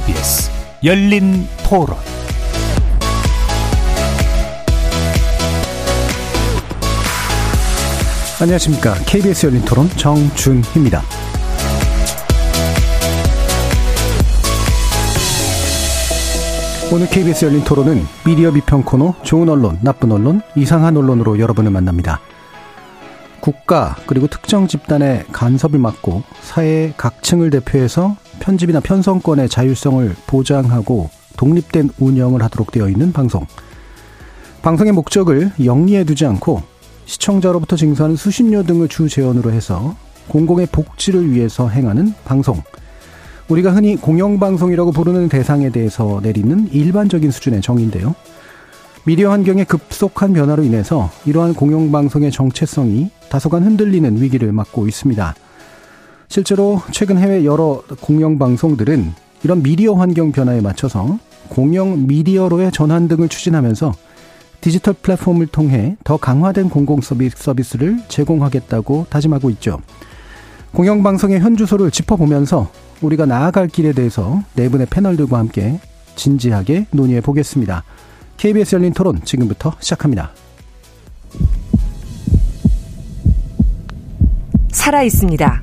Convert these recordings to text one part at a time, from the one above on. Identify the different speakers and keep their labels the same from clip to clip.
Speaker 1: KBS 열린 토론 안녕하십니까. KBS 열린 토론 정준희입니다. 오늘 KBS 열린 토론은 미디어 비평 코너 좋은 언론, 나쁜 언론, 이상한 언론으로 여러분을 만납니다. 국가 그리고 특정 집단의 간섭을 막고 사회의 각층을 대표해서 편집이나 편성권의 자율성을 보장하고 독립된 운영을 하도록 되어 있는 방송. 방송의 목적을 영리해 두지 않고 시청자로부터 징수하는 수신료 등을 주 재원으로 해서 공공의 복지를 위해서 행하는 방송. 우리가 흔히 공영방송이라고 부르는 대상에 대해서 내리는 일반적인 수준의 정의인데요. 미디어 환경의 급속한 변화로 인해서 이러한 공영방송의 정체성이 다소간 흔들리는 위기를 맞고 있습니다. 실제로 최근 해외 여러 공영방송들은 이런 미디어 환경 변화에 맞춰서 공영 미디어로의 전환 등을 추진하면서 디지털 플랫폼을 통해 더 강화된 공공 서비스를 제공하겠다고 다짐하고 있죠. 공영방송의 현 주소를 짚어보면서 우리가 나아갈 길에 대해서 네 분의 패널들과 함께 진지하게 논의해 보겠습니다. KBS 열린 토론 지금부터 시작합니다.
Speaker 2: 살아 있습니다.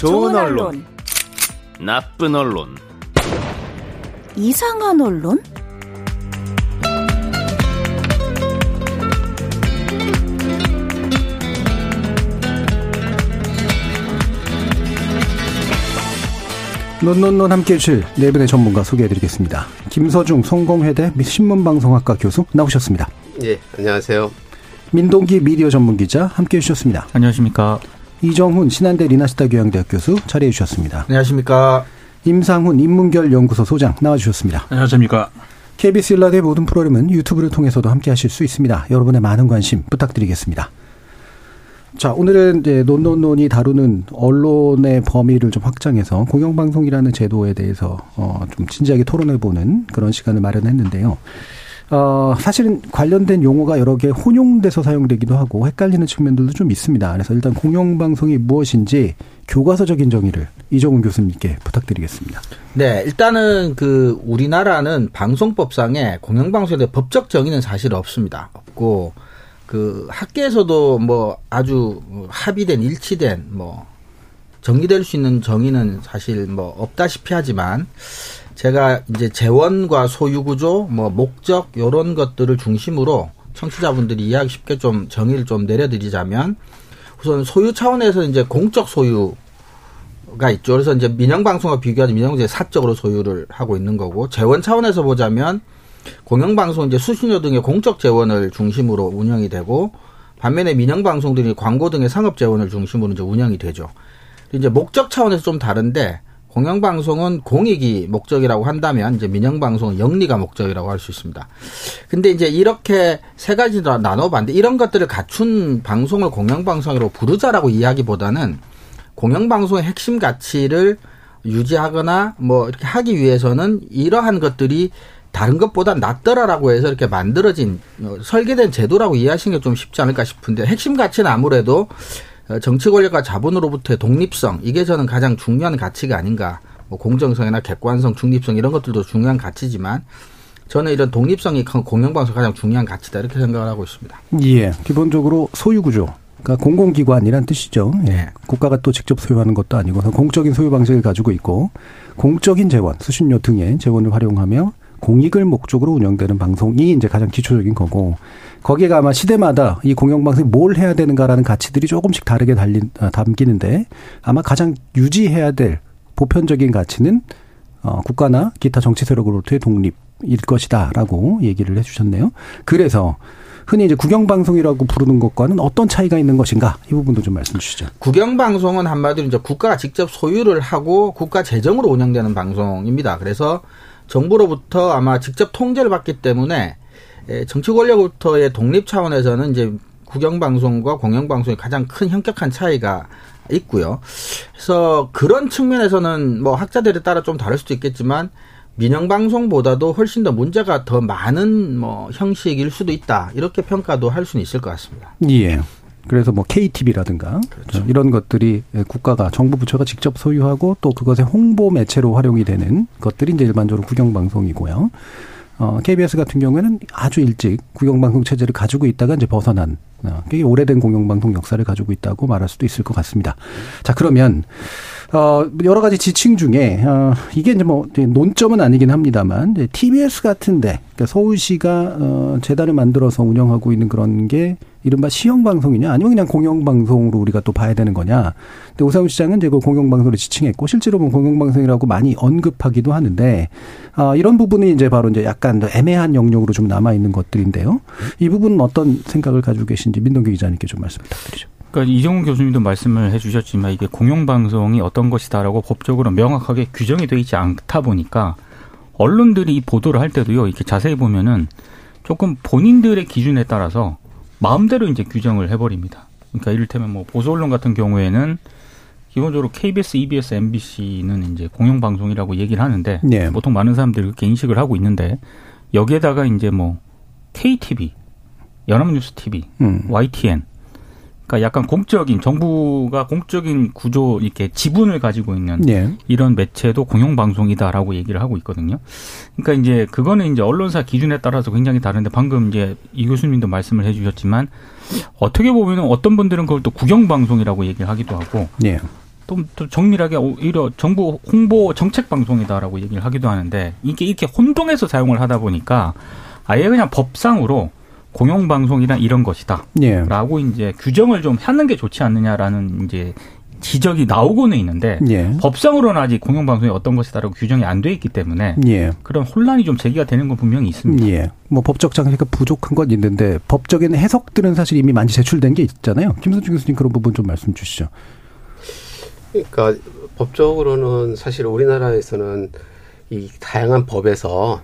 Speaker 3: 좋은 언론, 나쁜 언론,
Speaker 4: 이상한 언론?
Speaker 1: 논논논 함께 해주실 네 분의 전문가 소개해드리겠습니다. 김서중 성공회대 신문방송학과 교수 나오셨습니다.
Speaker 5: 예, 안녕하세요.
Speaker 1: 민동기 미디어 전문기자 함께 해주셨습니다.
Speaker 6: 안녕하십니까.
Speaker 1: 이정훈 신한대 리나시타 교양대학 교수 자리해 주셨습니다.
Speaker 7: 안녕하십니까.
Speaker 1: 임상훈 인문결 연구소 소장 나와주셨습니다.
Speaker 6: 안녕하십니까.
Speaker 1: KBS 일라드의 모든 프로그램은 유튜브를 통해서도 함께 하실 수 있습니다. 여러분의 많은 관심 부탁드리겠습니다. 자, 오늘은 이제 논논논이 다루는 언론의 범위를 좀 확장해서 공영방송이라는 제도에 대해서 어, 좀 진지하게 토론해보는 그런 시간을 마련했는데요. 어, 사실은 관련된 용어가 여러 개 혼용돼서 사용되기도 하고 헷갈리는 측면들도 좀 있습니다. 그래서 일단 공영방송이 무엇인지 교과서적인 정의를 이정훈 교수님께 부탁드리겠습니다.
Speaker 7: 네, 일단은 그 우리나라는 방송법상에 공영방송에 대해 법적 정의는 사실 없습니다. 없고 그 학계에서도 뭐 아주 합의된 일치된 뭐 정의될 수 있는 정의는 사실 뭐 없다시피 하지만 제가 이제 재원과 소유 구조, 뭐 목적 요런 것들을 중심으로 청취자분들이 이해하기 쉽게 좀 정의를 좀 내려드리자면 우선 소유 차원에서 이제 공적 소유 가 있죠. 그래서 이제 민영 방송과 비교하면 민영방송이 사적으로 소유를 하고 있는 거고 재원 차원에서 보자면 공영 방송 이제 수신료 등의 공적 재원을 중심으로 운영이 되고 반면에 민영 방송들이 광고 등의 상업 재원을 중심으로 이제 운영이 되죠. 이제 목적 차원에서 좀 다른데 공영방송은 공익이 목적이라고 한다면 이제 민영방송은 영리가 목적이라고 할 수 있습니다. 근데 이제 이렇게 세 가지로 나눠봤는데 이런 것들을 갖춘 방송을 공영방송으로 부르자라고 이야기보다는 공영방송의 핵심 가치를 유지하거나 뭐 이렇게 하기 위해서는 이러한 것들이 다른 것보다 낫더라라고 해서 이렇게 만들어진 어, 설계된 제도라고 이해하시는 게 좀 쉽지 않을까 싶은데 핵심 가치는 아무래도 어, 정치 권력과 자본으로부터의 독립성 이게 저는 가장 중요한 가치가 아닌가. 뭐 공정성이나 객관성, 중립성 이런 것들도 중요한 가치지만 저는 이런 독립성이 공영방송 가장 중요한 가치다 이렇게 생각을 하고 있습니다.
Speaker 1: 예, 기본적으로 소유 구조. 그러니까 공공기관이란 뜻이죠. 예. 네. 국가가 또 직접 소유하는 것도 아니고 공적인 소유 방식을 가지고 있고 공적인 재원, 수신료 등의 재원을 활용하며 공익을 목적으로 운영되는 방송이 이제 가장 기초적인 거고 거기에 아마 시대마다 이 공영방송이 뭘 해야 되는가라는 가치들이 조금씩 다르게 달린 아, 담기는데 아마 가장 유지해야 될 보편적인 가치는 어 국가나 기타 정치 세력으로부터의 독립 방송일 것이다라고 얘기를 해주셨네요. 그래서 흔히 이제 국영방송이라고 부르는 것과는 어떤 차이가 있는 것인가 이 부분도 좀 말씀 주시죠.
Speaker 7: 국영방송은 한마디로 이제 국가가 직접 소유를 하고 국가 재정으로 운영되는 방송입니다. 그래서 정부로부터 아마 직접 통제를 받기 때문에 정치 권력부터의 독립 차원에서는 이제 국영방송과 공영방송의 가장 큰 현격한 차이가 있고요. 그래서 그런 측면에서는 뭐 학자들에 따라 좀 다를 수도 있겠지만 민영 방송보다도 훨씬 더 문제가 더 많은 뭐 형식일 수도 있다 이렇게 평가도 할 수는 있을 것 같습니다.
Speaker 1: 예. 그래서 뭐 KTV라든가 그렇죠. 이런 것들이 국가가 정부 부처가 직접 소유하고 또 그것의 홍보 매체로 활용이 되는 것들이 이제 일반적으로 국영 방송이고요. 어, KBS 같은 경우에는 아주 일찍 국영방송 체제를 가지고 있다가 이제 벗어난 어, 꽤 오래된 공영방송 역사를 가지고 있다고 말할 수도 있을 것 같습니다. 자 그러면 어, 여러 가지 지층 중에, 어, 이게 이제 뭐, 논점은 아니긴 합니다만, TBS 같은데, 그러니까 서울시가, 어, 재단을 만들어서 운영하고 있는 그런 게, 이른바 시형방송이냐, 아니면 그냥 공영방송으로 우리가 또 봐야 되는 거냐. 근데 오사훈 시장은 이제 그 공영방송으로 지칭했고, 실제로 보면 공영방송이라고 많이 언급하기도 하는데, 아, 이런 부분이 이제 바로 이제 약간 애매한 영역으로 좀 남아 있는 것들인데요. 이 부분은 어떤 생각을 가지고 계신지 민동기 기자님께 좀 말씀 부탁드리죠.
Speaker 4: 그러니까 이종훈 교수님도 말씀을 해주셨지만 이게 공영방송이 어떤 것이다라고 법적으로 명확하게 규정이 되어 있지 않다 보니까 언론들이 이 보도를 할 때도요 이렇게 자세히 보면은 조금 본인들의 기준에 따라서 마음대로 이제 규정을 해버립니다. 그러니까 이를테면 뭐 보수 언론 같은 경우에는 기본적으로 KBS, EBS, MBC는 이제 공영방송이라고 얘기를 하는데 네. 보통 많은 사람들이 그렇게 인식을 하고 있는데 여기에다가 이제 뭐 KTV, 연합뉴스 TV, 음. YTN 그러니까 약간 공적인 정부가 공적인 구조 이렇게 지분을 가지고 있는 네. 이런 매체도 공영 방송이다라고 얘기를 하고 있거든요. 그러니까 이제 그거는 이제 언론사 기준에 따라서 굉장히 다른데 방금 이제 이 교수님도 말씀을 해주셨지만 어떻게 보면은 어떤 분들은 그걸 또 국영 방송이라고 얘기를 하기도 하고 네. 또, 또 정밀하게 오히려 정부 홍보 정책 방송이다라고 얘기를 하기도 하는데 이게 이렇게 혼동해서 사용을 하다 보니까 아예 그냥 법상으로 공영방송이란 이런 것이다. 예. 라고 이제 규정을 좀 하는 게 좋지 않느냐라는 이제 지적이 나오고는 있는데 예. 법상으로는 아직 공영방송이 어떤 것이다라고 규정이 안 돼 있기 때문에 예. 그런 혼란이 좀 제기가 되는 건 분명히 있습니다.
Speaker 1: 예. 뭐 법적 장치가 부족한 건 있는데 법적인 해석들은 사실 이미 많이 제출된 게 있잖아요. 김선주 교수님 그런 부분 좀 말씀 주시죠.
Speaker 5: 그러니까 법적으로는 사실 우리나라에서는 이 다양한 법에서 어,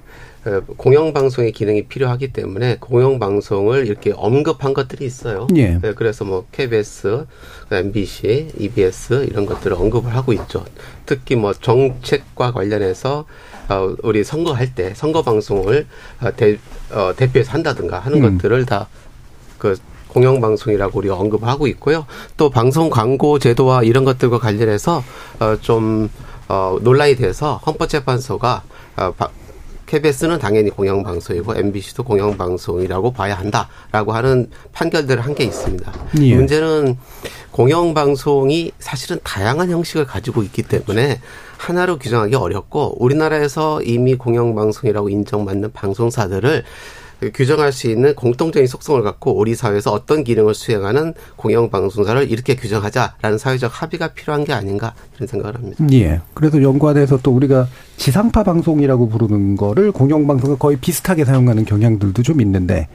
Speaker 5: 공영방송의 기능이 필요하기 때문에 공영방송을 이렇게 언급한 것들이 있어요. 예. 네, 그래서 뭐 KBS, MBC, EBS 이런 것들을 언급을 하고 있죠. 특히 뭐 정책과 관련해서 어, 우리 선거할 때 선거 방송을 어, 대, 어, 대표해서 한다든가 하는 음. 것들을 다 그 공영방송이라고 우리가 언급하고 있고요. 또 방송 광고 제도와 이런 것들과 관련해서 어, 좀 어, 논란이 돼서 헌법재판소가 어, KBS는 당연히 공영방송이고 MBC도 공영방송이라고 봐야 한다라고 하는 판결들을 한 게 있습니다. 예. 문제는 공영방송이 사실은 다양한 형식을 가지고 있기 때문에 하나로 규정하기 어렵고 우리나라에서 이미 공영방송이라고 인정받는 방송사들을 규정할 수 있는 공통적인 속성을 갖고 우리 사회에서 어떤 기능을 수행하는 공영방송사를 이렇게 규정하자라는 사회적 합의가 필요한 게 아닌가 이런 생각을 합니다.
Speaker 1: 예. 그래서 연관해서 또 우리가 지상파 방송이라고 부르는 거를 공영방송과 거의 비슷하게 사용하는 경향들도 좀 있는데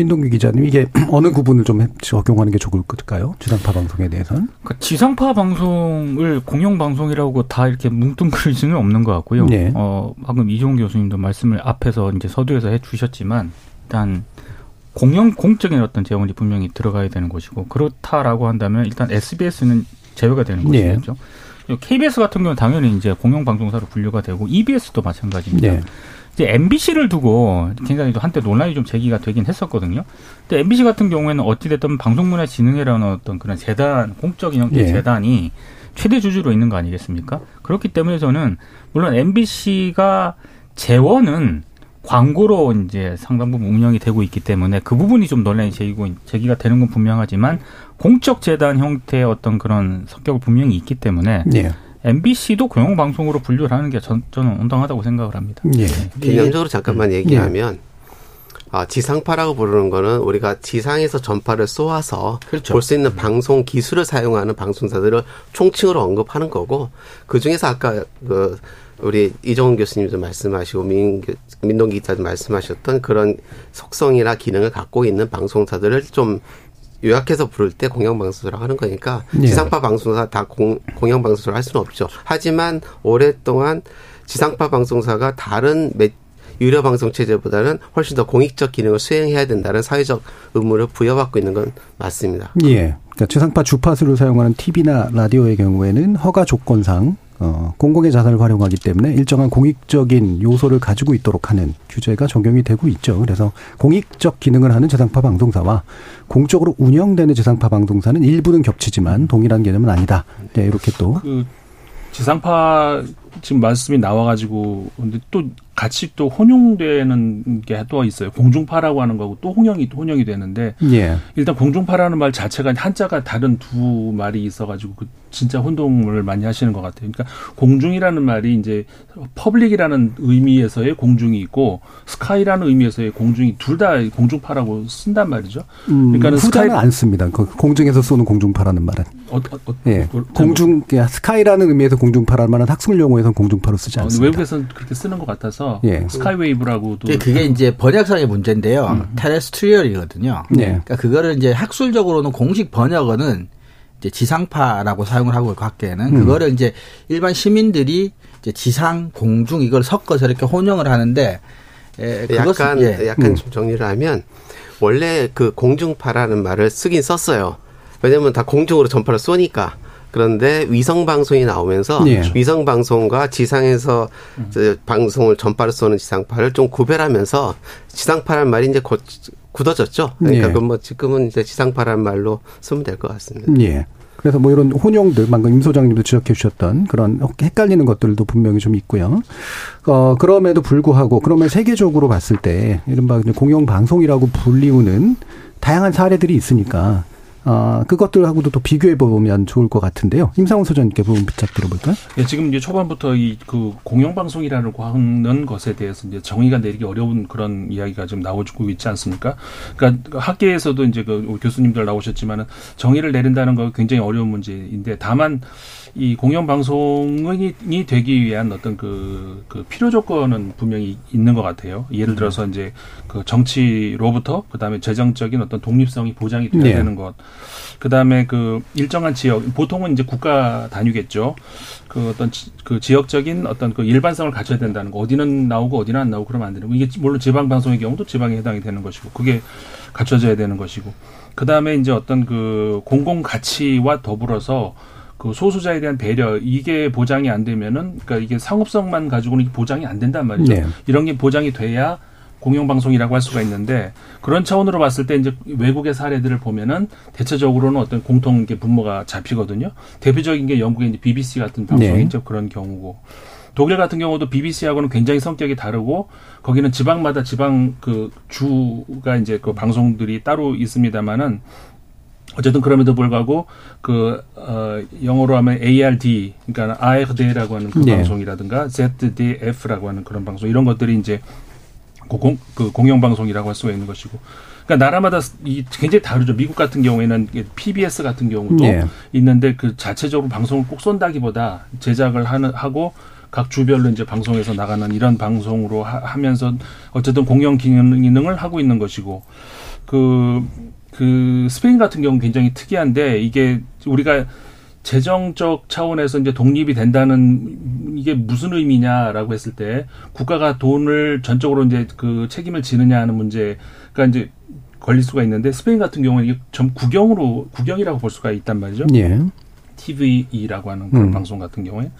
Speaker 1: 민동규 기자님 이게 어느 구분을 좀 적용하는 게 좋을 까요? 지상파 방송에 대해서는?
Speaker 4: 그러니까 지상파 방송을 공영 방송이라고 다 이렇게 뭉뚱그릴 수는 없는 것 같고요. 네. 어 방금 이종훈 교수님도 말씀을 앞에서 이제 서두에서 해주셨지만 일단 공영 공적인 어떤 재원이 분명히 들어가야 되는 것이고 그렇다라고 한다면 일단 SBS는 제외가 되는 네. 것이겠죠. 네. KBS 같은 경우는 당연히 이제 공영 방송사로 분류가 되고 EBS도 마찬가지입니다. 네. 이제 MBC를 두고 굉장히 한때 논란이 좀 제기가 되긴 했었거든요. 근데 MBC 같은 경우에는 어찌됐든 방송문화진흥회라는 어떤 그런 재단, 공적인 형태의 예. 재단이 최대 주주로 있는 거 아니겠습니까? 그렇기 때문에 저는 물론 MBC가 재원은 광고로 이제 상당 부분 운영이 되고 있기 때문에 그 부분이 좀 논란이 제기고 제기가 되는 건 분명하지만 공적 재단 형태의 어떤 그런 성격을 분명히 있기 때문에 예. MBC도 공영 방송으로 분류를 하는 게 전, 저는 온당하다고 생각을 합니다.
Speaker 5: 예. 개념적으로 잠깐만 예. 얘기하면 아, 지상파라고 부르는 거는 우리가 지상에서 전파를 쏘아서
Speaker 7: 그렇죠.
Speaker 5: 볼수 있는 방송 기술을 사용하는 방송사들을 총칭으로 언급하는 거고 그 중에서 아까 그 우리 이종훈 교수님도 말씀하시고 민, 민동 기자도 말씀하셨던 그런 속성이나 기능을 갖고 있는 방송사들을 좀 요약해서 부를 때 공영방송사라고 하는 거니까
Speaker 1: 예.
Speaker 5: 지상파 방송사 다 공, 공영방송을 할 수는 없죠. 하지만 오랫동안 지상파 방송사가 다른 매, 유료 방송 체제보다는 훨씬 더 공익적 기능을 수행해야 된다는 사회적 의무를 부여받고 있는 건 맞습니다.
Speaker 1: 예. 그러니까 지상파 주파수를 사용하는 TV나 라디오의 경우에는 허가 조건상 어, 공공의 자산을 활용하기 때문에 일정한 공익적인 요소를 가지고 있도록 하는 규제가 적용이 되고 있죠. 그래서 공익적 기능을 하는 지상파 방송사와 공적으로 운영되는 지상파 방송사는 일부는 겹치지만 동일한 개념은 아니다. 네, 이렇게
Speaker 6: 또그 지상파 지금 말씀이 나와가지고 근데 또 같이 또 혼용되는 게 또 있어요. 공중파라고 하는 거고 또 혼용이 혼용이 되는데
Speaker 1: 예.
Speaker 6: 일단 공중파라는 말 자체가 한자가 다른 두 말이 있어가지고 그 진짜 혼동을 많이 하시는 것 같아요. 그러니까 공중이라는 말이 이제 public이라는 의미에서의 공중이 있고 sky라는 의미에서의 공중이 둘 다 공중파라고 쓴단 말이죠.
Speaker 1: 음,
Speaker 6: 그러니까는
Speaker 1: 후자는
Speaker 6: sky-
Speaker 1: 안 씁니다. 그 공중에서 쏘는 공중파라는 말은.
Speaker 6: 어, 어, 어,
Speaker 1: 예.
Speaker 6: 뭐-
Speaker 1: 공중, 그러니까 sky라는 의미에서 공중파라는 말은 학술 용어에서는 공중파로 쓰지
Speaker 6: 어,
Speaker 1: 않습니다.
Speaker 6: 외국에서는 그렇게 쓰는 것 같아서
Speaker 1: 예.
Speaker 6: skywave라고도
Speaker 7: 근데 그게 이제 번역상의 문제인데요. terrestrial이거든요.
Speaker 1: 네.
Speaker 7: 그러니까 그거를 이제 학술적으로는 공식 번역어는 이제 지상파라고 사용을 하고 있고 학계에는 그거를 이제 일반 시민들이 이제 지상, 공중 이걸 섞어서 이렇게 혼용을 하는데 에, 그것은
Speaker 5: 약간
Speaker 7: 예.
Speaker 5: 약간 좀 정리를 하면 원래 그 공중파라는 말을 쓰긴 썼어요. 왜냐면 다 공중으로 전파를 쏘니까. 그런데 위성 방송이 나오면서
Speaker 1: 예.
Speaker 5: 위성 방송과 지상에서 저 방송을 전파를 쏘는 지상파를 좀 구별하면서 지상파라는 말이 이제 곧 굳어졌죠. 그러니까
Speaker 1: 예.
Speaker 5: 그뭐 지금은 이제 지상파라는 말로 쓰면 될 것 같습니다.
Speaker 1: 예. 그래서 뭐 이런 혼용들, 방금 임 소장님도 지적해 주셨던 그런 헷갈리는 것들도 분명히 좀 있고요. 어, 그럼에도 불구하고, 그러면 세계적으로 봤을 때, 이른바 이제 공영 방송이라고 불리우는 다양한 사례들이 있으니까, 어, 그것들하고도 또 비교해 보면 좋을 것 같은데요. 임상훈 소장님께 부분 부탁 드려볼까요?
Speaker 6: 예, 지금 이제 초반부터 이 그 공영방송이라고 하는 것에 대해서 이제 정의가 내리기 어려운 그런 이야기가 지금 나오고 있지 않습니까? 그러니까 학계에서도 이제 그 교수님들 나오셨지만은 정의를 내린다는 거 굉장히 어려운 문제인데 다만 이 공영방송이 되기 위한 어떤 그, 그 필요 조건은 분명히 있는 것 같아요. 예를 들어서 이제 그 정치로부터 그 다음에 재정적인 어떤 독립성이 보장이 돼야
Speaker 1: 네.
Speaker 6: 되는 것. 그 다음에 그 일정한 지역, 보통은 이제 국가 단위겠죠. 그 어떤 지, 그 지역적인 어떤 그 일반성을 갖춰야 된다는 거. 어디는 나오고 어디는 안 나오고 그러면 안 되는 거. 이게 물론 지방 방송의 경우도 지방에 해당이 되는 것이고, 그게 갖춰져야 되는 것이고. 그 다음에 이제 어떤 그 공공 가치와 더불어서 그 소수자에 대한 배려 이게 보장이 안 되면은 그러니까 이게 상업성만 가지고는 보장이 안 된단 말이죠.
Speaker 1: 네.
Speaker 6: 이런 게 보장이 돼야 공영방송이라고 할 수가 있는데 그런 차원으로 봤을 때 이제 외국의 사례들을 보면은 대체적으로는 어떤 공통 게 분모가 잡히거든요. 대표적인 게 영국의 이제 BBC 같은 방송이
Speaker 1: 네.
Speaker 6: 그런 경우고. 독일 같은 경우도 BBC하고는 굉장히 성격이 다르고 거기는 지방마다 지방 그 주가 이제 그 방송들이 따로 있습니다만은 어쨌든 그럼에도 불구하고 그 어, 영어로 하면 ARD 그러니까 ARD라고 하는 그
Speaker 1: 네.
Speaker 6: 방송이라든가 ZDF라고 하는 그런 방송 이런 것들이 이제 그 공, 그 공영 방송이라고 할 수가 있는 것이고 그러니까 나라마다 이 굉장히 다르죠. 미국 같은 경우에는 PBS 같은 경우도
Speaker 1: 네.
Speaker 6: 있는데 그 자체적으로 방송을 꼭 쏜다기보다 제작을 하는 하고 각 주별로 이제 방송에서 나가는 이런 방송으로 하, 면서 어쨌든 공영 기능을 하고 있는 것이고 그, 그 스페인 같은 경우는 굉장히 특이한데 이게 우리가 재정적 차원에서 이제 독립이 된다는 이게 무슨 의미냐라고 했을 때 국가가 돈을 전적으로 이제 그 책임을 지느냐 하는 문제가 이제 걸릴 수가 있는데 스페인 같은 경우는 이게 전 국영으로 국영이라고 볼 수가 있단 말이죠.
Speaker 1: 예.
Speaker 6: TVE라고 하는 그런
Speaker 1: 음.
Speaker 6: 방송 같은 경우에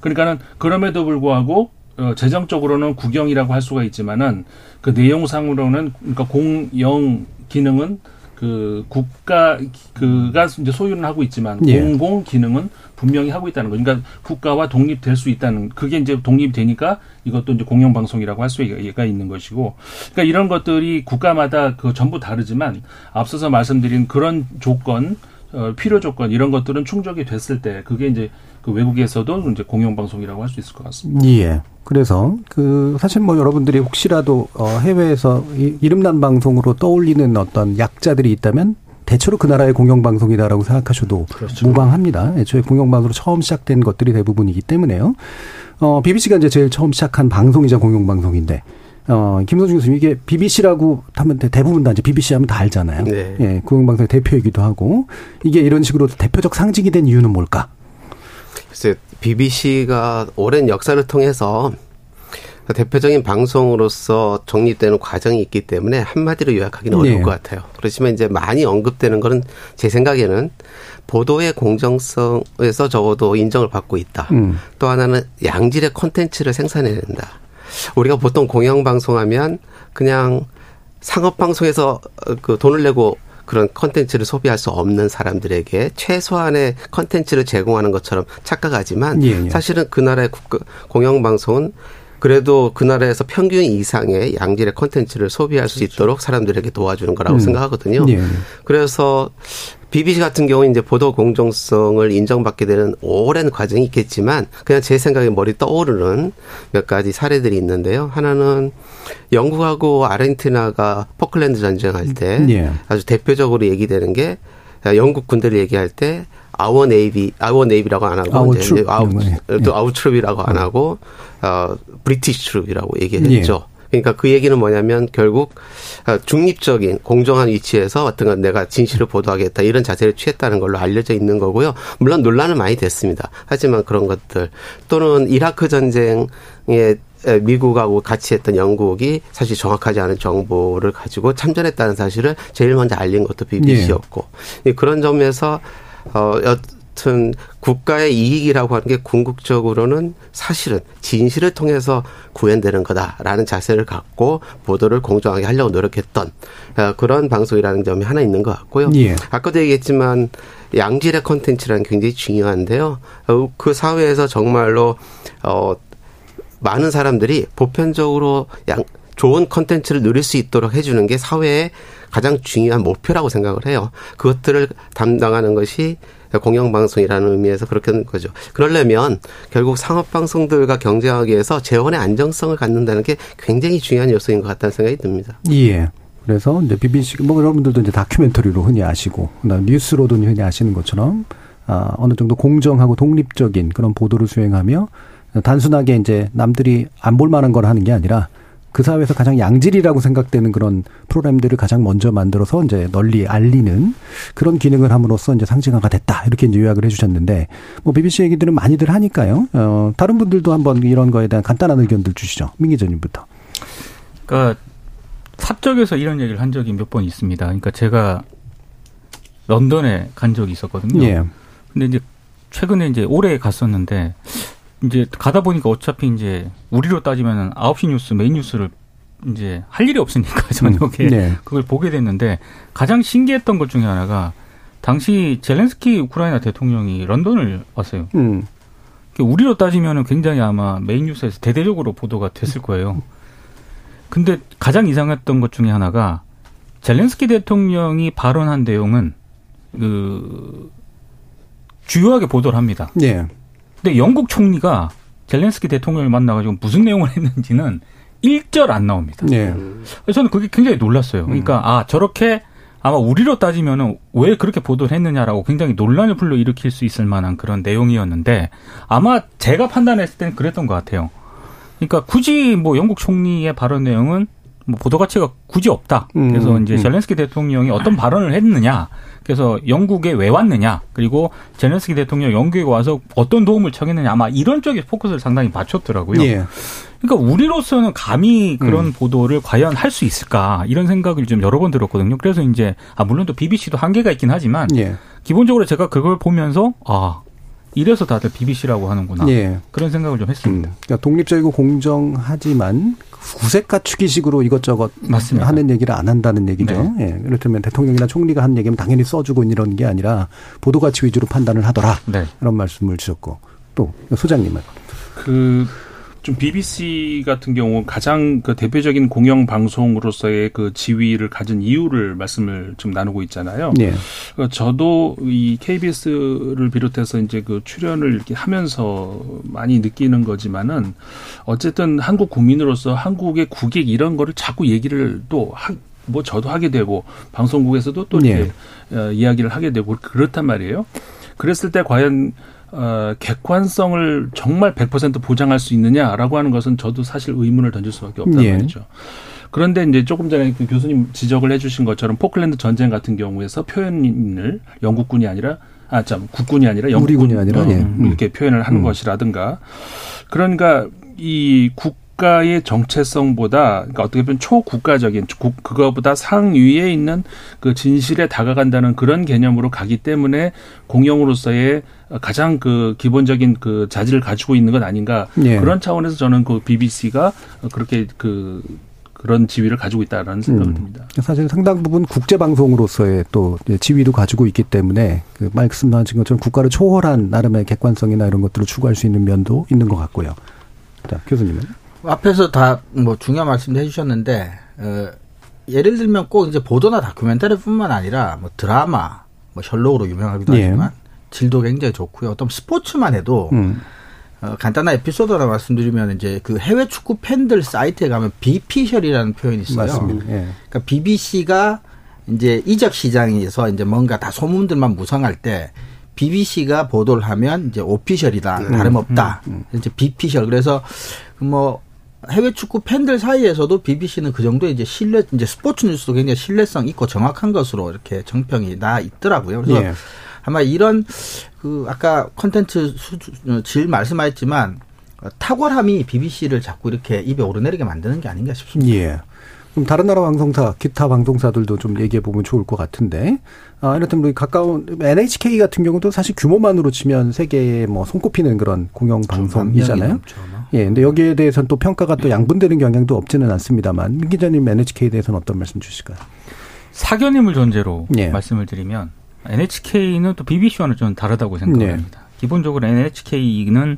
Speaker 6: 그러니까는 그럼에도 불구하고 어, 재정적으로는 국영이라고 할 수가 있지만은 그 내용상으로는 그러니까 공영 기능은 그 국가 그가 이제 소유는 하고 있지만
Speaker 1: 예.
Speaker 6: 공공 기능은 분명히 하고 있다는 거. 그러니까 국가와 독립될 수 있다는 그게 이제 독립이 되니까 이것도 이제 공영 방송이라고 할 수가 있는 것이고. 그러니까 이런 것들이 국가마다 그 전부 다르지만 앞서서 말씀드린 그런 조건 어, 필요 조건 이런 것들은 충족이 됐을 때 그게 이제 그 외국에서도 이제 공영 방송이라고 할 수 있을 것 같습니다.
Speaker 1: 예. 그래서 그 사실 뭐 여러분들이 혹시라도 어 해외에서 이- 이름난 방송으로 떠올리는 어떤 약자들이 있다면 대체로 그 나라의 공영방송이다라고 생각하셔도 무방합니다. 애초에 공영방송으로 처음 시작된 것들이 대부분이기 때문에요. 어, BBC가 이제 제일 처음 시작한 방송이자 공영방송인데, 어, 김성준 교수님, 이게 BBC라고 하면 대- 대부분 다 이제 BBC 하면 다 알잖아요.
Speaker 5: 네.
Speaker 1: 예, 공영방송의 대표이기도 하고, 이게 이런 식으로 대표적 상징이 된 이유는 뭘까?
Speaker 5: 글쎄, BBC가 오랜 역사를 통해서 대표적인 방송으로서 정립되는 과정이 있기 때문에 한마디로 요약하기는
Speaker 1: 네.
Speaker 5: 어려울 것 같아요. 그렇지만 이제 많이 언급되는 거는 제 생각에는 보도의 공정성에서 적어도 인정을 받고 있다.
Speaker 1: 음.
Speaker 5: 또 하나는 양질의 콘텐츠를 생산해야 된다. 우리가 보통 공영방송하면 그냥 상업방송에서 어, 그 돈을 내고 그런 컨텐츠를 소비할 수 없는 사람들에게 최소한의 컨텐츠를 제공하는 것처럼 착각하지만
Speaker 1: 예, 예.
Speaker 5: 사실은 그 나라의 국가- 공영방송은 그래도 그 나라에서 평균 이상의 양질의 컨텐츠를 소비할 수 있도록 사람들에게 도와주는 거라고
Speaker 1: 그렇죠. 음.
Speaker 5: 생각하거든요.
Speaker 1: 예.
Speaker 5: 그래서 BBC 같은 경우는 이제 보도 공정성을 인정받게 되는 오랜 과정이 있겠지만 그냥 제 생각에 머리 떠오르는 몇 가지 사례들이 있는데요. 하나는 영국하고 아르헨티나가 포클랜드 전쟁할 때
Speaker 1: 예.
Speaker 5: 아주 대표적으로 얘기되는 게 영국 군대를 얘기할 때 our navy our navy라고 안 하고
Speaker 1: Our
Speaker 5: 이제 아우
Speaker 1: 이런 거예요.
Speaker 5: 또
Speaker 1: 예.
Speaker 5: our troop이라고 안 하고 어 British troop이라고 얘기를
Speaker 1: 예.
Speaker 5: 했죠. 그러니까 그 얘기는 뭐냐면 결국 어, 중립적인 공정한 위치에서 어떤 건 내가 진실을 보도하겠다 이런 자세를 취했다는 걸로 알려져 있는 거고요. 물론 논란은 많이 됐습니다. 하지만 그런 것들 또는 이라크 전쟁에 에, 미국하고 같이 했던 영국이 사실 정확하지 않은 정보를 가지고 참전했다는 사실을 제일 먼저 알린 것도 BBC였고 그런 점에서 어 여튼 국가의 이익이라고 하는 게 궁극적으로는 사실은 진실을 통해서 구현되는 거다라는 자세를 갖고 보도를 공정하게 하려고 노력했던 어, 그런 방송이라는 점이 하나 있는 것 같고요.
Speaker 1: 예.
Speaker 5: 아까도 얘기했지만 양질의 컨텐츠라는 게 굉장히 중요한데요. 어, 그 사회에서 정말로 어 많은 사람들이 보편적으로 양 좋은 컨텐츠를 누릴 수 있도록 해주는 게 사회의 가장 중요한 목표라고 생각을 해요. 그것들을 담당하는 것이 공영방송이라는 의미에서 그렇게 하는 거죠. 그러려면 결국 상업방송들과 경쟁하기 위해서 재원의 안정성을 갖는다는 게 굉장히 중요한 요소인 것 같다는 생각이 듭니다.
Speaker 1: 예. 그래서 이제 BBC 뭐 여러분들도 이제 다큐멘터리로 흔히 아시고 그다음 뉴스로도 흔히 아시는 것처럼 아 어느 정도 공정하고 독립적인 그런 보도를 수행하며 단순하게 이제 남들이 안 볼 만한 걸 하는 게 아니라 그 사회에서 가장 양질이라고 생각되는 그런 프로그램들을 가장 먼저 만들어서 이제 널리 알리는 그런 기능을 함으로써 이제 상징화가 됐다 이렇게 이제 요약을 해 주셨는데 뭐 BBC 얘기들은 많이들 하니까요. 어 다른 분들도 한번 이런 거에 대한 간단한 의견들 주시죠. 민 기자님부터.
Speaker 4: 그러니까 사적에서 이런 얘기를 한 적이 몇 번 있습니다. 그러니까 제가 런던에 간 적이 있었거든요.
Speaker 1: 예.
Speaker 4: 근데 이제 최근에 이제 올해 갔었는데 이제 가다 보니까 어차피 이제 우리로 따지면은 9시 뉴스 메인 뉴스를 이제 할 일이 없으니까 저녁에
Speaker 1: 네.
Speaker 4: 그걸 보게 됐는데 가장 신기했던 것 중에 하나가 당시 젤렌스키 우크라이나 대통령이 런던을 왔어요.
Speaker 1: 음.
Speaker 4: 우리로 따지면은 굉장히 아마 메인 뉴스에서 대대적으로 보도가 됐을 거예요. 근데 가장 이상했던 것 중에 하나가 젤렌스키 대통령이 발언한 내용은 그 주요하게 보도를 합니다.
Speaker 1: 예.
Speaker 4: 근데 영국 총리가 젤렌스키 대통령을 만나가지고 무슨 내용을 했는지는 일절 안 나옵니다.
Speaker 1: 예.
Speaker 4: 그래서 저는 그게 굉장히 놀랐어요. 그러니까 아 저렇게 아마 우리로 따지면은 왜 그렇게 보도를 했느냐라고 굉장히 논란을 불러일으킬 수 있을 만한 그런 내용이었는데 아마 제가 판단했을 때는 그랬던 것 같아요. 그러니까 굳이 뭐 영국 총리의 발언 내용은 뭐 보도 가치가 굳이 없다.
Speaker 1: 음,
Speaker 4: 그래서 이제
Speaker 1: 음.
Speaker 4: 젤렌스키 대통령이 어떤 발언을 했느냐. 그래서 영국에 왜 왔느냐. 그리고 젤렌스키 대통령 영국에 와서 어떤 도움을 청했느냐. 아마 이런 쪽에 포커스를 상당히 맞췄더라고요.
Speaker 1: 예.
Speaker 4: 그러니까 우리로서는 감히 그런
Speaker 1: 음.
Speaker 4: 보도를 과연 할 수 있을까 이런 생각을 좀 여러 번 들었거든요. 그래서 이제 아 물론 또 BBC도 한계가 있긴 하지만
Speaker 1: 예.
Speaker 4: 기본적으로 제가 그걸 보면서 아 이래서 다들 BBC라고 하는구나
Speaker 1: 예.
Speaker 4: 그런 생각을 좀
Speaker 1: 음.
Speaker 4: 했습니다.
Speaker 1: 그러니까 독립적이고 공정하지만 구색 갖추기식으로 이것저것
Speaker 4: 맞습니다.
Speaker 1: 하는 얘기를 안 한다는 얘기죠.
Speaker 4: 네.
Speaker 1: 예. 이를테면 대통령이나 총리가 한 얘기면 당연히 써주고 이런 게 아니라 보도 가치 위주로 판단을 하더라.
Speaker 4: 네.
Speaker 1: 이런 말씀을 주셨고 또 소장님은
Speaker 6: 그 좀 BBC 같은 경우 가장 그 대표적인 공영 방송으로서의 그 지위를 가진 이유를 말씀을 좀 나누고 있잖아요.
Speaker 1: 예.
Speaker 6: 그 저도 이 KBS를 비롯해서 이제 그 출연을 이렇게 하면서 많이 느끼는 거지만은 어쨌든 한국 국민으로서 한국의 국익 이런 거를 자꾸 얘기를 또 하, 뭐 저도 하게 되고 방송국에서도 또 이렇게 어, 이야기를 하게 되고 그렇단 말이에요. 그랬을 때 과연 어, 객관성을 정말 100% 보장할 수 있느냐라고 하는 것은 저도 사실 의문을 던질 수밖에 없단
Speaker 1: 예.
Speaker 6: 말이죠. 그런데 이제 조금 전에 그 교수님 지적을 해주신 것처럼 포클랜드 전쟁 같은 경우에서 표현을 영국군이 아니라 아 참 국군이 아니라 영국군
Speaker 1: 우리군이 아니라, 예. 음.
Speaker 6: 이렇게 표현을 하는
Speaker 1: 음.
Speaker 6: 것이라든가 그러니까 이 국가의 정체성보다 그러니까 어떻게 보면 초국가적인 국 그거보다 상위에 있는 그 진실에 다가간다는 그런 개념으로 가기 때문에 공영으로서의 가장 그 기본적인 그 자질을 가지고 있는 것 아닌가
Speaker 1: 예.
Speaker 6: 그런 차원에서 저는 그 BBC가 그렇게 그 그런 지위를 가지고 있다라는 생각이
Speaker 1: 음.
Speaker 6: 듭니다.
Speaker 1: 사실 상당 부분 국제 방송으로서의 또 지위도 가지고 있기 때문에 그 말씀하신 것처럼 국가를 초월한 나름의 객관성이나 이런 것들을 추구할 수 있는 면도 있는 것 같고요. 자, 교수님은?
Speaker 7: 앞에서 다 뭐 중요한 말씀 해주셨는데 어, 예를 들면 꼭 이제 보도나 다큐멘터리뿐만 아니라 뭐 드라마, 뭐 셜록으로 유명하기도
Speaker 1: 예.
Speaker 7: 하지만 질도 굉장히 좋고요. 어떤 스포츠만 해도
Speaker 1: 음.
Speaker 7: 어, 간단한 에피소드 하나 말씀드리면 이제 그 해외 축구 팬들 사이트에 가면 비피셜이라는 표현이 있어요.
Speaker 1: 맞습니다. 예.
Speaker 7: 그러니까 BBC가 이제 이적 시장에서 이제 뭔가 다 소문들만 무성할 때 BBC가 보도를 하면 이제 오피셜이다 다름없다 이제 비피셜 그래서 뭐 해외 축구 팬들 사이에서도 BBC는 그 정도의 이제 신뢰 이제 스포츠 뉴스도 굉장히 신뢰성 있고 정확한 것으로 이렇게 정평이 나 있더라고요. 그래서
Speaker 1: 예.
Speaker 7: 아마 이런 그 아까 콘텐츠 수준 어, 질 말씀하셨지만 어, 탁월함이 BBC를 자꾸 이렇게 입에 오르내리게 만드는 게 아닌가 싶습니다.
Speaker 1: 예. 그럼 다른 나라 방송사, 기타 방송사들도 좀 얘기해 보면 좋을 것 같은데, 아, 이렇다면 우리 가까운 NHK 같은 경우도 사실 규모만으로 치면 세계에 뭐 손꼽히는 그런 공영 방송이잖아요. 예, 근데 여기에 대해서는 또 평가가 또 양분되는 경향도 없지는 않습니다만, 민 기자님 NHK에 대해서는 어떤 말씀 주실까요?
Speaker 4: 사견임을 전제로
Speaker 1: 예.
Speaker 4: 말씀을 드리면 NHK는 또 BBC와는 좀 다르다고 생각합니다. 기본적으로 NHK는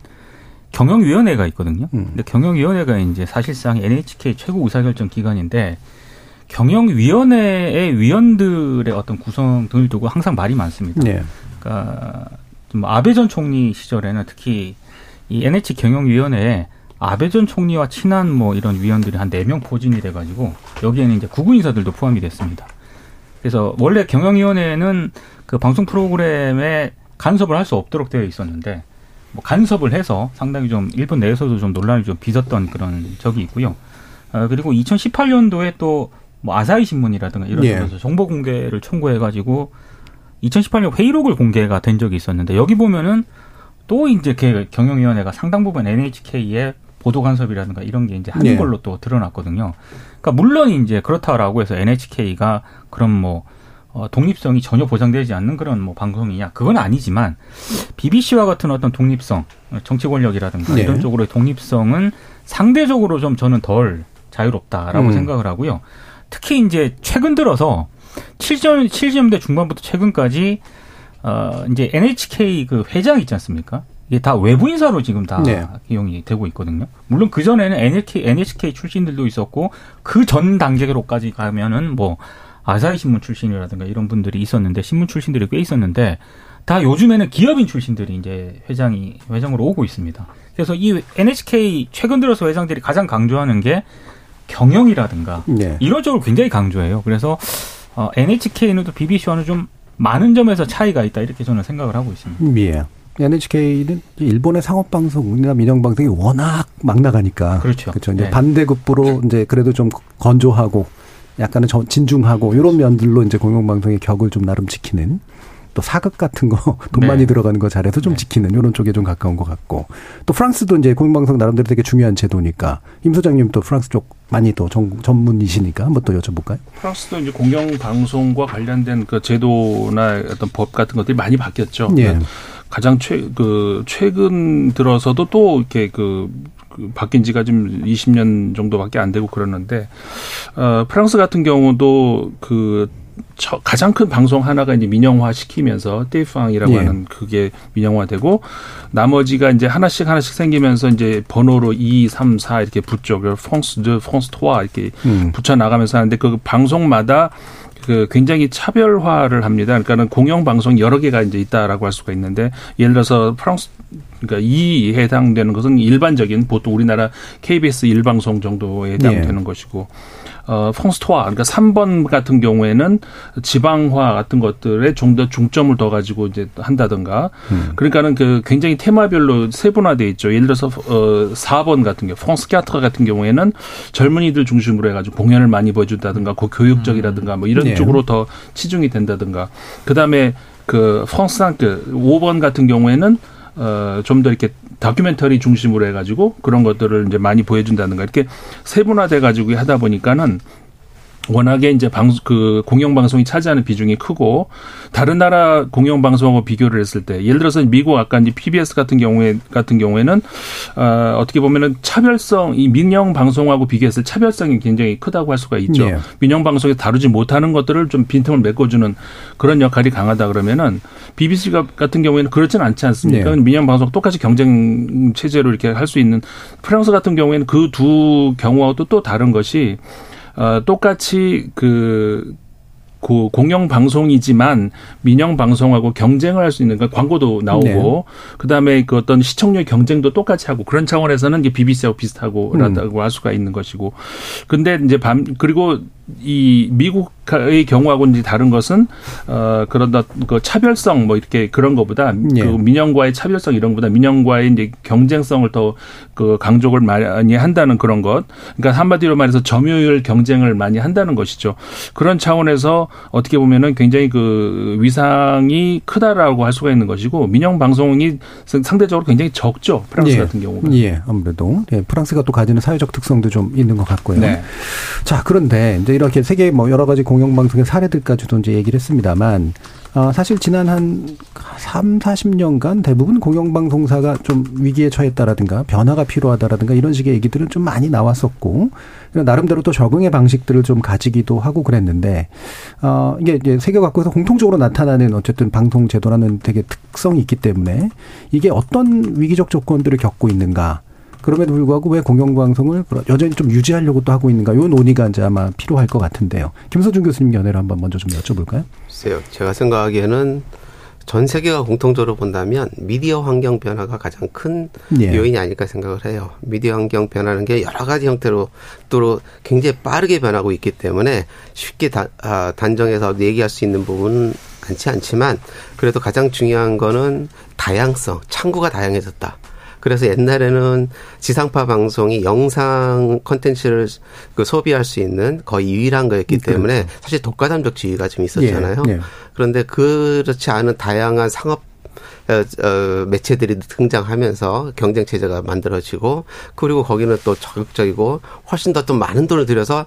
Speaker 4: 경영위원회가 있거든요.
Speaker 1: 음.
Speaker 4: 근데 경영위원회가 이제 사실상 NHK 최고 의사결정 기관인데 경영위원회의 위원들의 어떤 구성 등을 두고 항상 말이 많습니다.
Speaker 1: 예.
Speaker 4: 그러니까 좀 아베 전 총리 시절에는 특히 이 NH 경영위원회에 아베 전 총리와 친한 뭐 이런 위원들이 한 네 명 포진이 돼가지고 여기에는 이제 국군 인사들도 포함이 됐습니다. 그래서 원래 경영위원회는 그 방송 프로그램에 간섭을 할 수 없도록 되어 있었는데 뭐 간섭을 해서 상당히 좀 일본 내에서도 좀 논란이 좀 빚었던 그런 적이 있고요. 어, 그리고 2018년도에 또 뭐 아사히 신문이라든가 이런
Speaker 1: 예.
Speaker 4: 쪽에서 정보 공개를 청구해 가지고 2018년 회의록을 공개가 된 적이 있었는데 여기 보면은 또 이제 그 경영위원회가 상당 부분 NHK의 보도 간섭이라든가 이런 게 이제 하는
Speaker 1: 네.
Speaker 4: 걸로 또 드러났거든요. 그러니까 물론 이제 그렇다라고 해서 NHK가 그런 뭐 어, 독립성이 전혀 보장되지 않는 그런 뭐 방송이냐 그건 아니지만 BBC와 같은 어떤 독립성, 정치 권력이라든가
Speaker 1: 네.
Speaker 4: 이런 쪽으로의 독립성은 상대적으로 좀 저는 덜 자유롭다라고
Speaker 1: 음.
Speaker 4: 생각을 하고요. 특히 이제 최근 들어서 7점 70년대 중반부터 최근까지 어 이제 NHK 그 회장 있지 않습니까? 이게 다 외부 인사로 지금 다
Speaker 1: 네.
Speaker 4: 기용이 되고 있거든요. 물론 그 전에는 NHK NHK 출신들도 있었고 그 전 단계로까지 가면은 뭐 아사히 신문 출신이라든가 이런 분들이 있었는데 신문 출신들이 꽤 있었는데 다 요즘에는 기업인 출신들이 이제 회장이 회장으로 오고 있습니다. 그래서 이 NHK 최근 들어서 회장들이 가장 강조하는 게 경영이라든가
Speaker 1: 예.
Speaker 4: 이런 쪽을 굉장히 강조해요. 그래서 어, NHK는 또 BBC와는 좀 많은 점에서 차이가 있다 이렇게 저는 생각을 하고 있습니다.
Speaker 1: 예. NHK는 일본의 상업 방송이나 민영 방송이 워낙 막 나가니까
Speaker 4: 그렇죠.
Speaker 1: 그렇죠. 이제
Speaker 4: 네.
Speaker 1: 반대급부로 이제 그래도 좀 건조하고 약간은 저- 진중하고 이런 면들로 이제 공영방송의 격을 좀 나름 지키는 또 사극 같은 거 돈
Speaker 4: 네.
Speaker 1: 많이 들어가는 거 잘해서 좀
Speaker 4: 네.
Speaker 1: 지키는 이런 쪽에 좀 가까운 것 같고 또 프랑스도 이제 공영방송 나름대로 되게 중요한 제도니까 임 소장님 또 프랑스 쪽 많이 또 전, 전문이시니까 한번 또 여쭤볼까요?
Speaker 6: 프랑스도 이제 공영 방송과 관련된 그 제도나 어떤 법 같은 것들이 많이 바뀌었죠.
Speaker 1: 예.
Speaker 6: 가장 최, 그, 최근 들어서도 또 이렇게 그, 그 바뀐 지가 좀 20년 정도밖에 안 되고 그러는데, 어, 프랑스 같은 경우도 그, 처, 가장 큰 방송 하나가 이제 민영화 시키면서 띠팡이라고
Speaker 1: 예.
Speaker 6: 하는 그게 민영화되고 나머지가 이제 하나씩 하나씩 생기면서 이제 번호로 2, 3, 4 이렇게 붙죠. 그 펑스 드 펑스 토아 이렇게
Speaker 1: 음.
Speaker 6: 붙여 나가면서 하는데 그 방송마다 그 굉장히 차별화를 합니다. 그러니까는 공영 방송 여러 개가 이제 있다라고 할 수가 있는데 예를 들어서 프랑스 그러니까 이 해당되는 것은 일반적인 보통 우리나라 KBS 일방송 정도에 해당되는
Speaker 1: 예.
Speaker 6: 것이고 어 펑스토아 그러니까 3번 같은 경우에는 지방화 같은 것들에 좀 더 중점을 더 가지고 이제 한다든가
Speaker 1: 음.
Speaker 6: 그러니까는 그 굉장히 테마별로 세분화돼 있죠. 예를 들어서 어 4번 같은 경우 펑스캐터 같은 경우에는 젊은이들 중심으로 해가지고 공연을 많이 보여준다든가 그 교육적이라든가 뭐 이런
Speaker 1: 네.
Speaker 6: 쪽으로 더 치중이 된다든가 그 다음에 그 펑스상크 5번 같은 경우에는 어, 좀 더 이렇게 다큐멘터리 중심으로 해가지고 그런 것들을 이제 많이 보여준다든가. 이렇게 세분화돼 가지고 하다 보니까는 워낙에 이제 방, 그 공영방송이 차지하는 비중이 크고 다른 나라 공영방송하고 비교를 했을 때 예를 들어서 미국 아까 이제 PBS 같은 경우에 같은 경우에는 어, 어떻게 보면은 차별성 이 민영 방송하고 비교했을 때 차별성이 굉장히 크다고 할 수가 있죠.
Speaker 1: 예.
Speaker 6: 민영 방송에 다루지 못하는 것들을 좀 빈틈을 메꿔주는 그런 역할이 강하다 그러면은 BBC 같은 경우에는 그렇지는 않지 않습니까?
Speaker 1: 네.
Speaker 6: 민영 방송 똑같이 경쟁 체제로 이렇게 할 수 있는 프랑스 같은 경우에는 그 두 경우하고도 또 다른 것이 어, 똑같이 그, 그 공영 방송이지만 민영 방송하고 경쟁을 할 수 있는 그 광고도 나오고
Speaker 1: 네.
Speaker 6: 그다음에 그 어떤 시청률 경쟁도 똑같이 하고 그런 차원에서는 이게 BBC하고 비슷하고
Speaker 1: 음.
Speaker 6: 라고 할 수가 있는 것이고 근데 이제 밤 그리고 이 미국의 경우하고 이제 다른 것은 어 그런 그 차별성 뭐 이렇게 그런 거보다
Speaker 1: 예.
Speaker 6: 그 민영과의 차별성 이런 거보다 민영과의 이제 경쟁성을 더 그 강조를 많이 한다는 그런 것. 그러니까 한마디로 말해서 점유율 경쟁을 많이 한다는 것이죠. 그런 차원에서 어떻게 보면은 굉장히 그 위상이 크다라고 할 수가 있는 것이고 민영 방송이 상대적으로 굉장히 적죠. 프랑스
Speaker 1: 예.
Speaker 6: 같은 경우는.
Speaker 1: 예, 아무래도 예, 프랑스가 또 가지는 사회적 특성도 좀 있는 것 같고요.
Speaker 6: 네.
Speaker 1: 자, 그런데 이제 이렇게 세계 뭐 여러 가지 공영방송의 사례들까지도 이제 얘기를 했습니다만, 아, 사실 지난 한 3, 40년간 대부분 공영방송사가 좀 위기에 처했다라든가 변화가 필요하다라든가 이런 식의 얘기들은 좀 많이 나왔었고, 나름대로 또 적응의 방식들을 좀 가지기도 하고 그랬는데, 어, 이게 이제 세계 각국에서 공통적으로 나타나는 어쨌든 방송 제도라는 되게 특성이 있기 때문에 이게 어떤 위기적 조건들을 겪고 있는가, 그럼에도 불구하고 왜 공영방송을 여전히 좀 유지하려고 또 하고 있는가 요 논의가 이제 아마 필요할 것 같은데요. 김서준 교수님 연애를 한번 먼저 좀 여쭤볼까요?
Speaker 5: 글쎄요. 제가 생각하기에는 전 세계가 공통적으로 본다면 미디어 환경 변화가 가장 큰
Speaker 1: 예.
Speaker 5: 요인이 아닐까 생각을 해요. 미디어 환경 변화는 게 여러 가지 형태로 또 굉장히 빠르게 변하고 있기 때문에 쉽게 다, 아, 단정해서 얘기할 수 있는 부분은 많지 않지만 그래도 가장 중요한 거는 다양성, 창구가 다양해졌다. 그래서 옛날에는 지상파 방송이 영상 컨텐츠를 그 소비할 수 있는 거의 유일한 거였기 때문에 사실 독과점적 지위가 좀 있었잖아요.
Speaker 1: 예, 예.
Speaker 5: 그런데 그렇지 않은 다양한 상업 어, 어, 매체들이 등장하면서 경쟁 체제가 만들어지고 그리고 거기는 또 적극적이고 훨씬 더 또 많은 돈을 들여서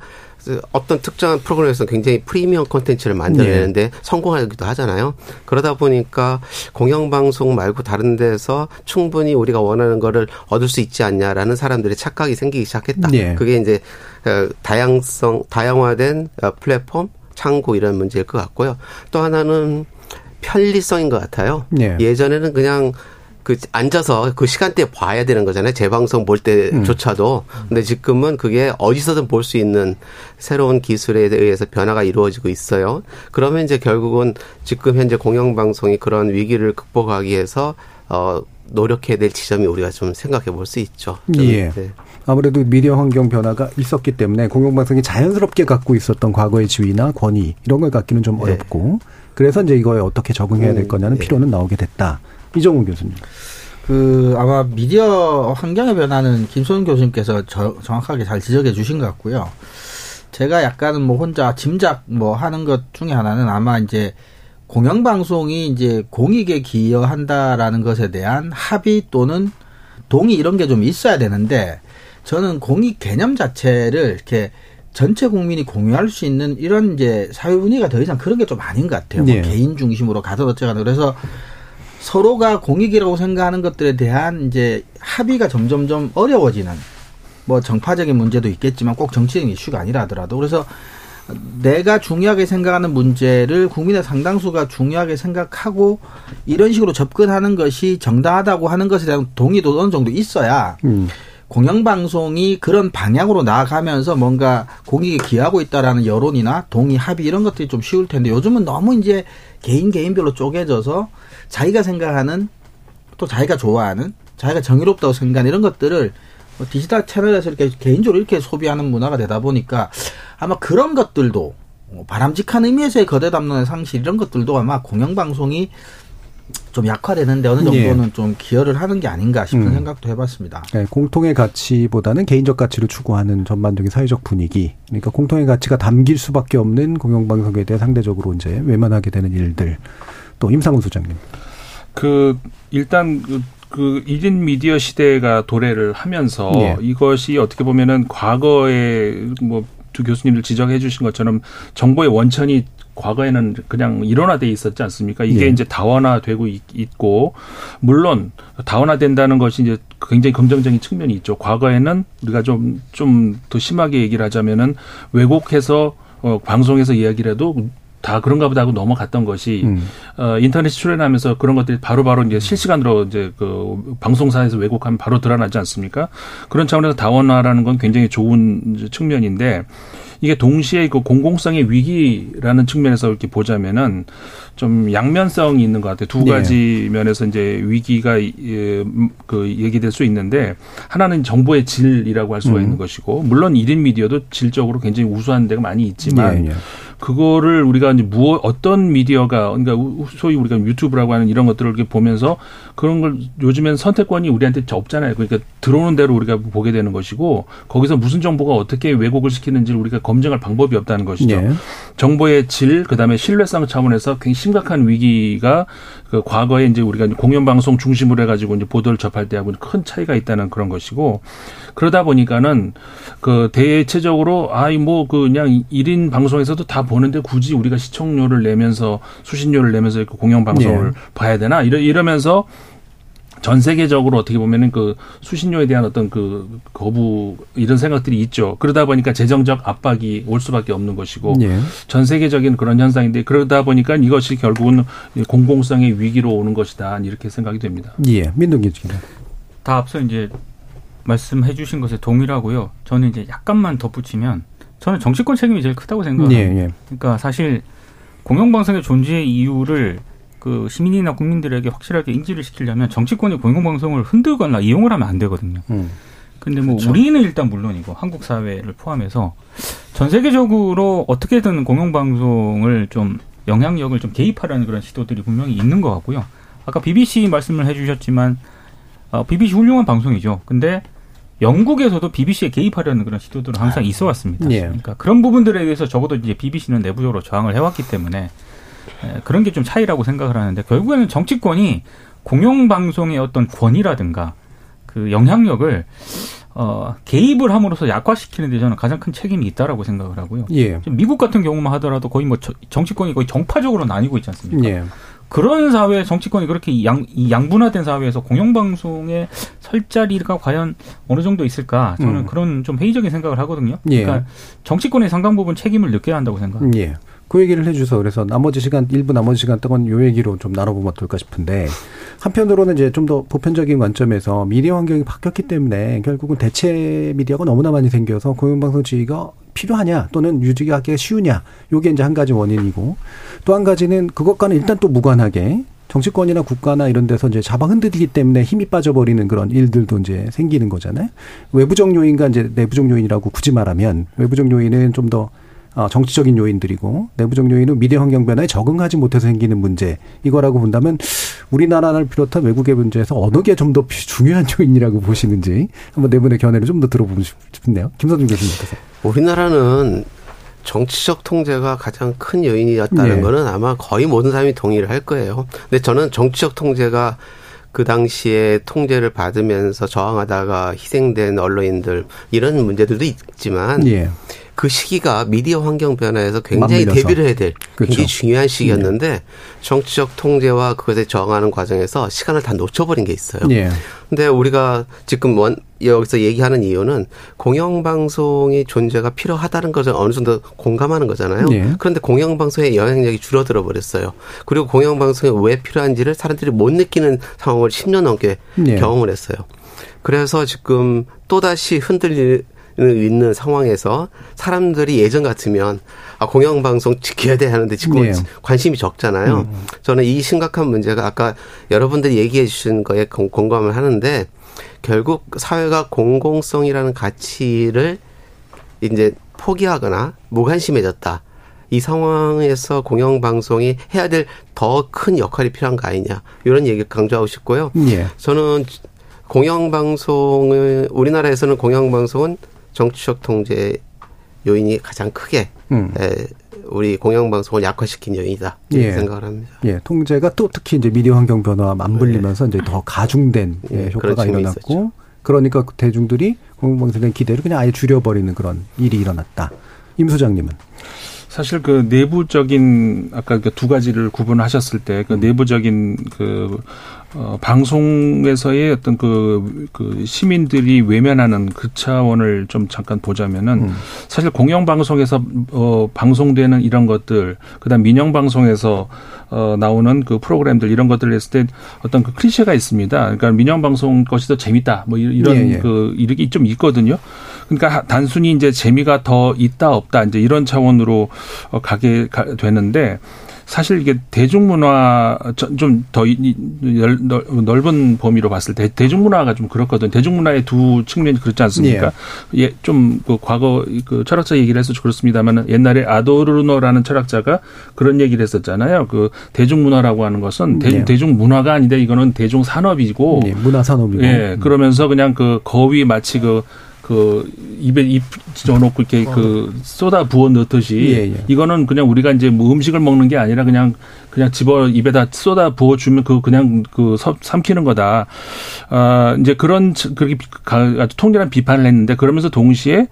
Speaker 5: 어떤 특정한 프로그램에서 굉장히 프리미엄 콘텐츠를 만들어내는데 성공하기도 하잖아요. 그러다 보니까 공영방송 말고 다른 데서 충분히 우리가 원하는 거를 얻을 수 있지 않냐라는 사람들의 착각이 생기기 시작했다.
Speaker 1: 예.
Speaker 5: 그게 이제 어, 다양성, 다양화된 어, 플랫폼, 창구 이런 문제일 것 같고요. 또 하나는 편리성인 것 같아요.
Speaker 1: 예.
Speaker 5: 예전에는 그냥 그 앉아서 그 시간대에 봐야 되는 거잖아요. 재방송 볼 때조차도. 근데 지금은 그게 어디서든 볼 수 있는 새로운 기술에 의해서 변화가 이루어지고 있어요. 그러면 이제 결국은 지금 현재 공영방송이 그런 위기를 극복하기 위해서 어 노력해야 될 지점이 우리가 좀 생각해 볼 수 있죠. 좀,
Speaker 1: 예.
Speaker 5: 네.
Speaker 1: 아무래도 미디어 환경 변화가 있었기 때문에 공영방송이 자연스럽게 갖고 있었던 과거의 지위나 권위 이런 걸 갖기는 좀
Speaker 5: 네.
Speaker 1: 어렵고 그래서 이제 이거에 어떻게 적응해야 될
Speaker 5: 음,
Speaker 1: 거냐는
Speaker 5: 네.
Speaker 1: 필요는 나오게 됐다. 이정훈 교수님.
Speaker 7: 그 아마 미디어 환경의 변화는 김소은 교수님께서 저- 정확하게 잘 지적해 주신 것 같고요. 제가 약간은 뭐 혼자 짐작 뭐 하는 것 중에 하나는 아마 이제 공영방송이 이제 공익에 기여한다라는 것에 대한 합의 또는 동의 이런 게 좀 있어야 되는데 저는 공익 개념 자체를 이렇게 전체 국민이 공유할 수 있는 이런 이제 사회 분위기가 더 이상 그런 게 좀 아닌 것 같아요. 뭐
Speaker 1: 네.
Speaker 7: 개인 중심으로 가서 어쩌가 그래서 서로가 공익이라고 생각하는 것들에 대한 이제 합의가 점점점 어려워지는 뭐 정파적인 문제도 있겠지만 꼭 정치적인 이슈가 아니라 하더라도 그래서 내가 중요하게 생각하는 문제를 국민의 상당수가 중요하게 생각하고 이런 식으로 접근하는 것이 정당하다고 하는 것에 대한 동의도 어느 정도 있어야
Speaker 1: 음.
Speaker 7: 공영방송이 그런 방향으로 나아가면서 뭔가 공익에 기하고 있다라는 여론이나 동의, 합의 이런 것들이 좀 쉬울 텐데 요즘은 너무 이제 개인 개인별로 쪼개져서 자기가 생각하는 또 자기가 좋아하는 자기가 정의롭다고 생각하는 이런 것들을 뭐 디지털 채널에서 이렇게 개인적으로 이렇게 소비하는 문화가 되다 보니까 아마 그런 것들도 뭐 바람직한 의미에서의 거대 담론의 상실 이런 것들도 아마 공영방송이 좀 약화되는데 어느 정도는
Speaker 1: 예.
Speaker 7: 좀 기여를 하는 게 아닌가 싶은
Speaker 1: 음.
Speaker 7: 생각도 해봤습니다.
Speaker 1: 네, 공통의 가치보다는 개인적 가치를 추구하는 전반적인 사회적 분위기. 그러니까 공통의 가치가 담길 수밖에 없는 공영방송에 대해 상대적으로 이제 외면하게 되는 일들. 또 임상훈 소장님.
Speaker 6: 그 일단 그, 그 1인 미디어 시대가 도래를 하면서
Speaker 1: 예.
Speaker 6: 이것이 어떻게 보면은 과거에 뭐 두 교수님들 지적해 주신 것처럼 정보의 원천이 과거에는 그냥 일원화돼 있었지 않습니까? 이게
Speaker 1: 예.
Speaker 6: 이제 다원화되고 있, 있고 물론 다원화된다는 것이 이제 굉장히 긍정적인 측면이 있죠. 과거에는 우리가 좀 좀 더 심하게 얘기를 하자면은 왜곡해서 어, 방송에서 이야기를 해도 다 그런가 보다 하고 넘어갔던 것이
Speaker 1: 음.
Speaker 6: 어, 인터넷 출연하면서 그런 것들이 바로 바로 이제 실시간으로 이제 그 방송사에서 왜곡하면 바로 드러나지 않습니까? 그런 차원에서 다원화라는 건 굉장히 좋은 측면인데 이게 동시에 그 공공성의 위기라는 측면에서 이렇게 보자면은 좀 양면성이 있는 것 같아요. 두
Speaker 1: 네.
Speaker 6: 가지 면에서 이제 위기가 예, 음, 그 얘기될 수 있는데 하나는 정보의 질이라고 할 수가
Speaker 1: 음.
Speaker 6: 있는 것이고 물론 1인 미디어도 질적으로 굉장히 우수한 데가 많이 있지만
Speaker 1: 예, 예.
Speaker 6: 그거를 우리가 이제 무엇 어떤 미디어가 그러니까 우- 소위 우리가 유튜브라고 하는 이런 것들을 이렇게 보면서 그런 걸 요즘엔 선택권이 우리한테 없잖아요. 그러니까 들어오는 대로 우리가 보게 되는 것이고 거기서 무슨 정보가 어떻게 왜곡을 시키는지를 우리가 검증할 방법이 없다는 것이죠.
Speaker 1: 예.
Speaker 6: 정보의 질, 그다음에 신뢰성 차원에서 굉장히 심각한 위기가 그 과거에 이제 우리가 이제 공영방송 중심으로 해 가지고 이제 보도를 접할 때하고는 큰 차이가 있다는 그런 것이고 그러다 보니까는 그 대체적으로 아이 뭐그 그냥 일인 방송에서도 다 보는데 굳이 우리가 시청료를 내면서 수신료를 내면서 이렇게 공영 방송을
Speaker 1: 예.
Speaker 6: 봐야 되나 이러 이러면서 전 세계적으로 어떻게 보면은 그 수신료에 대한 어떤 그 거부 이런 생각들이 있죠. 그러다 보니까 재정적 압박이 올 수밖에 없는 것이고
Speaker 1: 예.
Speaker 6: 전 세계적인 그런 현상인데 그러다 보니까 이것이 결국은 공공성의 위기로 오는 것이다 이렇게 생각이 됩니다.
Speaker 1: 예. 민동기 지금.
Speaker 4: 다 앞서 이제 말씀해 주신 것에 동일하고요. 저는 이제 약간만 덧붙이면 저는 정치권 책임이 제일 크다고 생각합니다.
Speaker 1: 예, 예.
Speaker 4: 그러니까 사실 공영방송의 존재의 이유를 그 시민이나 국민들에게 확실하게 인지를 시키려면 정치권이 공영방송을 흔들거나 이용을 하면 안 되거든요.
Speaker 1: 음.
Speaker 4: 근데 뭐
Speaker 6: 그렇죠.
Speaker 4: 우리는 일단 물론이고 한국 사회를 포함해서 전 세계적으로 어떻게든 공영방송을 좀 영향력을 좀 개입하려는 그런 시도들이 분명히 있는 것 같고요. 아까 BBC 말씀을 해주셨지만 어, BBC 훌륭한 방송이죠. 근데 영국에서도 BBC에 개입하려는 그런 시도들은 항상 있어 왔습니다.
Speaker 1: 예.
Speaker 4: 그러니까 그런 부분들에 대해서 적어도 이제 BBC는 내부적으로 저항을 해왔기 때문에 에, 그런 게 좀 차이라고 생각을 하는데 결국에는 정치권이 공영방송의 어떤 권위라든가 그 영향력을 어, 개입을 함으로써 약화시키는 데 저는 가장 큰 책임이 있다라고 생각을 하고요.
Speaker 1: 예.
Speaker 4: 미국 같은 경우만 하더라도 거의 뭐 저- 정치권이 거의 정파적으로 나뉘고 있지 않습니까?
Speaker 1: 예.
Speaker 4: 그런 사회 정치권이 그렇게 양, 이 양분화된 사회에서 공영방송의 설 자리가 과연 어느 정도 있을까? 저는
Speaker 1: 음.
Speaker 4: 그런 좀 회의적인 생각을 하거든요.
Speaker 1: 예.
Speaker 4: 그러니까 정치권의 상당 부분 책임을 느껴야 한다고 생각합니다.
Speaker 1: 예. 그 얘기를 해주셔서 그래서 나머지 시간 일부 나머지 시간 동안 요 얘기로 좀 나눠보면 어떨까 싶은데 한편으로는 이제 좀 더 보편적인 관점에서 미디어 환경이 바뀌었기 때문에 결국은 대체 미디어가 너무나 많이 생겨서 공영방송 지위가 필요하냐 또는 유지하기가 쉬우냐 요게 이제 한 가지 원인이고 또 한 가지는 그것과는 일단 또 무관하게 정치권이나 국가나 이런 데서 이제 잡아 흔들리기 때문에 힘이 빠져버리는 그런 일들도 이제 생기는 거잖아요. 외부적 요인과 이제 내부적 요인이라고 굳이 말하면 외부적 요인은 좀더 어, 정치적인 요인들이고 내부적 요인은 미디어 환경 변화에 적응하지 못해서 생기는 문제 이거라고 본다면 우리나라를 비롯한 외국의 문제에서 어느 게 좀 더 중요한 요인이라고 보시는지 한번 네 분의 견해를 좀 더 들어보고 싶네요. 김선중 교수님께서.
Speaker 5: 우리나라는 정치적 통제가 가장 큰 요인이었다는
Speaker 1: 네.
Speaker 5: 거는 아마 거의 모든 사람이 동의를 할 거예요. 근데 저는 정치적 통제가 그 당시에 통제를 받으면서 저항하다가 희생된 언론인들 이런 문제들도 있지만
Speaker 1: 예.
Speaker 5: 그 시기가 미디어 환경 변화에서 굉장히
Speaker 1: 맞물려서.
Speaker 5: 대비를 해야 될
Speaker 1: 그렇죠.
Speaker 5: 굉장히 중요한 시기였는데 정치적 통제와 그것에 저항하는 과정에서 시간을 다 놓쳐버린 게 있어요.
Speaker 1: 예.
Speaker 5: 근데 우리가 지금 원, 여기서 얘기하는 이유는 공영방송의 존재가 필요하다는 것을 어느 정도 공감하는 거잖아요.
Speaker 1: 예.
Speaker 5: 그런데 공영방송의 영향력이 줄어들어 버렸어요. 그리고 공영방송이 왜 필요한지를 사람들이 못 느끼는 상황을 10년 넘게
Speaker 1: 예.
Speaker 5: 경험을 했어요. 그래서 지금 또다시 흔들리는 있는 상황에서 사람들이 예전 같으면 아 공영방송 지켜야 돼 하는데 지금
Speaker 1: 예. 음.
Speaker 5: 관심이 적잖아요. 저는 이 심각한 문제가 아까 여러분들이 얘기해 주신 거에 공- 공감을 하는데 결국 사회가 공공성이라는 가치를 이제 포기하거나 무관심해졌다. 이 상황에서 공영방송이 해야 될 더 큰 역할이 필요한 거 아니냐. 이런 얘기를 강조하고 싶고요.
Speaker 1: 예.
Speaker 5: 저는 공영방송을, 우리나라에서는 공영방송은 정치적 통제 요인이 가장 크게
Speaker 1: 음.
Speaker 5: 에, 우리 공영방송을 약화시킨 요인이다. 이렇게
Speaker 1: 예.
Speaker 5: 생각을 합니다.
Speaker 1: 예, 통제가 또 특히 이제 미디어 환경 변화와 맞물리면서 이제 더 가중된 예,
Speaker 5: 네,
Speaker 1: 효과가 일어났고,
Speaker 5: 있었죠.
Speaker 1: 그러니까 대중들이 공영방송에 대한 기대를 그냥 아예 줄여버리는 그런 일이 일어났다. 임 소장님은
Speaker 6: 사실 그 내부적인 아까 그 두 가지를 구분하셨을 때그 내부적인 그 어, 방송에서의 어떤 그, 그 시민들이 외면하는 그 차원을 좀 잠깐 보자면은
Speaker 1: 음.
Speaker 6: 사실 공영방송에서 어, 방송되는 이런 것들, 그 다음 민영방송에서 어, 나오는 그 프로그램들 이런 것들을 했을 때 어떤 그 클리셰가 있습니다. 그러니까 민영방송 것이 더 재밌다. 뭐 이- 이런
Speaker 1: 예, 예.
Speaker 6: 그 이렇게 좀 있거든요. 그러니까 하- 단순히 이제 재미가 더 있다 없다 이제 이런 차원으로 어, 가게 가- 되는데 사실 이게 대중문화 좀 더 넓은 범위로 봤을 때 대중문화가 좀 그렇거든. 요 대중문화의 두 측면이 그렇지 않습니까? 예, 좀그 과거 그 철학자 얘기를 해서 그렇습니다만 옛날에 아도르노라는 철학자가 그런 얘기를 했었잖아요. 그 대중문화라고 하는 것은 대,
Speaker 1: 네.
Speaker 6: 대중문화가 아닌데 이거는 대중산업이고
Speaker 1: 예, 문화산업이고
Speaker 6: 예, 그러면서 그냥 그 거위 마치 그, 그 입에 입 져놓고 이렇게 그 쏟아 부어 넣듯이
Speaker 1: 예, 예.
Speaker 6: 이거는 그냥 우리가 이제 뭐 음식을 먹는 게 아니라 그냥 그냥 집어 입에다 쏟아 부어 주면 그 그냥 그 섭- 삼키는 거다. 아 이제 그런 치- 그렇게 아주 통렬한 비판을 했는데 그러면서 동시에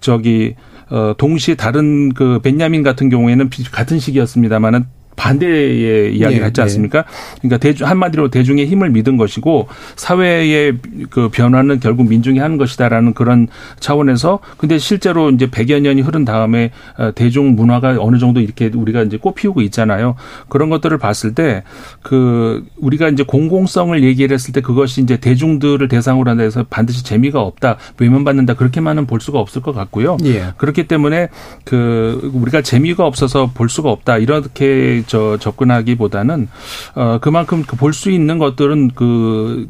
Speaker 6: 저기 어 동시에 다른 그 벤야민 같은 경우에는 비- 같은 시기였습니다만은 반대의 이야기를
Speaker 1: 예,
Speaker 6: 했지 않습니까? 그러니까 대중 한마디로 대중의 힘을 믿은 것이고 사회의 그 변화는 결국 민중이 하는 것이다라는 그런 차원에서 근데 실제로 이제 100여 년이 흐른 다음에 어, 대중 문화가 어느 정도 이렇게 우리가 이제 꽃피우고 있잖아요. 그런 것들을 봤을 때 그 우리가 이제 공공성을 얘기를 했을 때 그것이 이제 대중들을 대상으로 한다 해서 반드시 재미가 없다, 외면받는다 그렇게만은 볼 수가 없을 것 같고요.
Speaker 1: 예.
Speaker 6: 그렇기 때문에 그 우리가 재미가 없어서 볼 수가 없다 이렇게 저 접근하기보다는 어 그만큼 볼 수 있는 것들은 그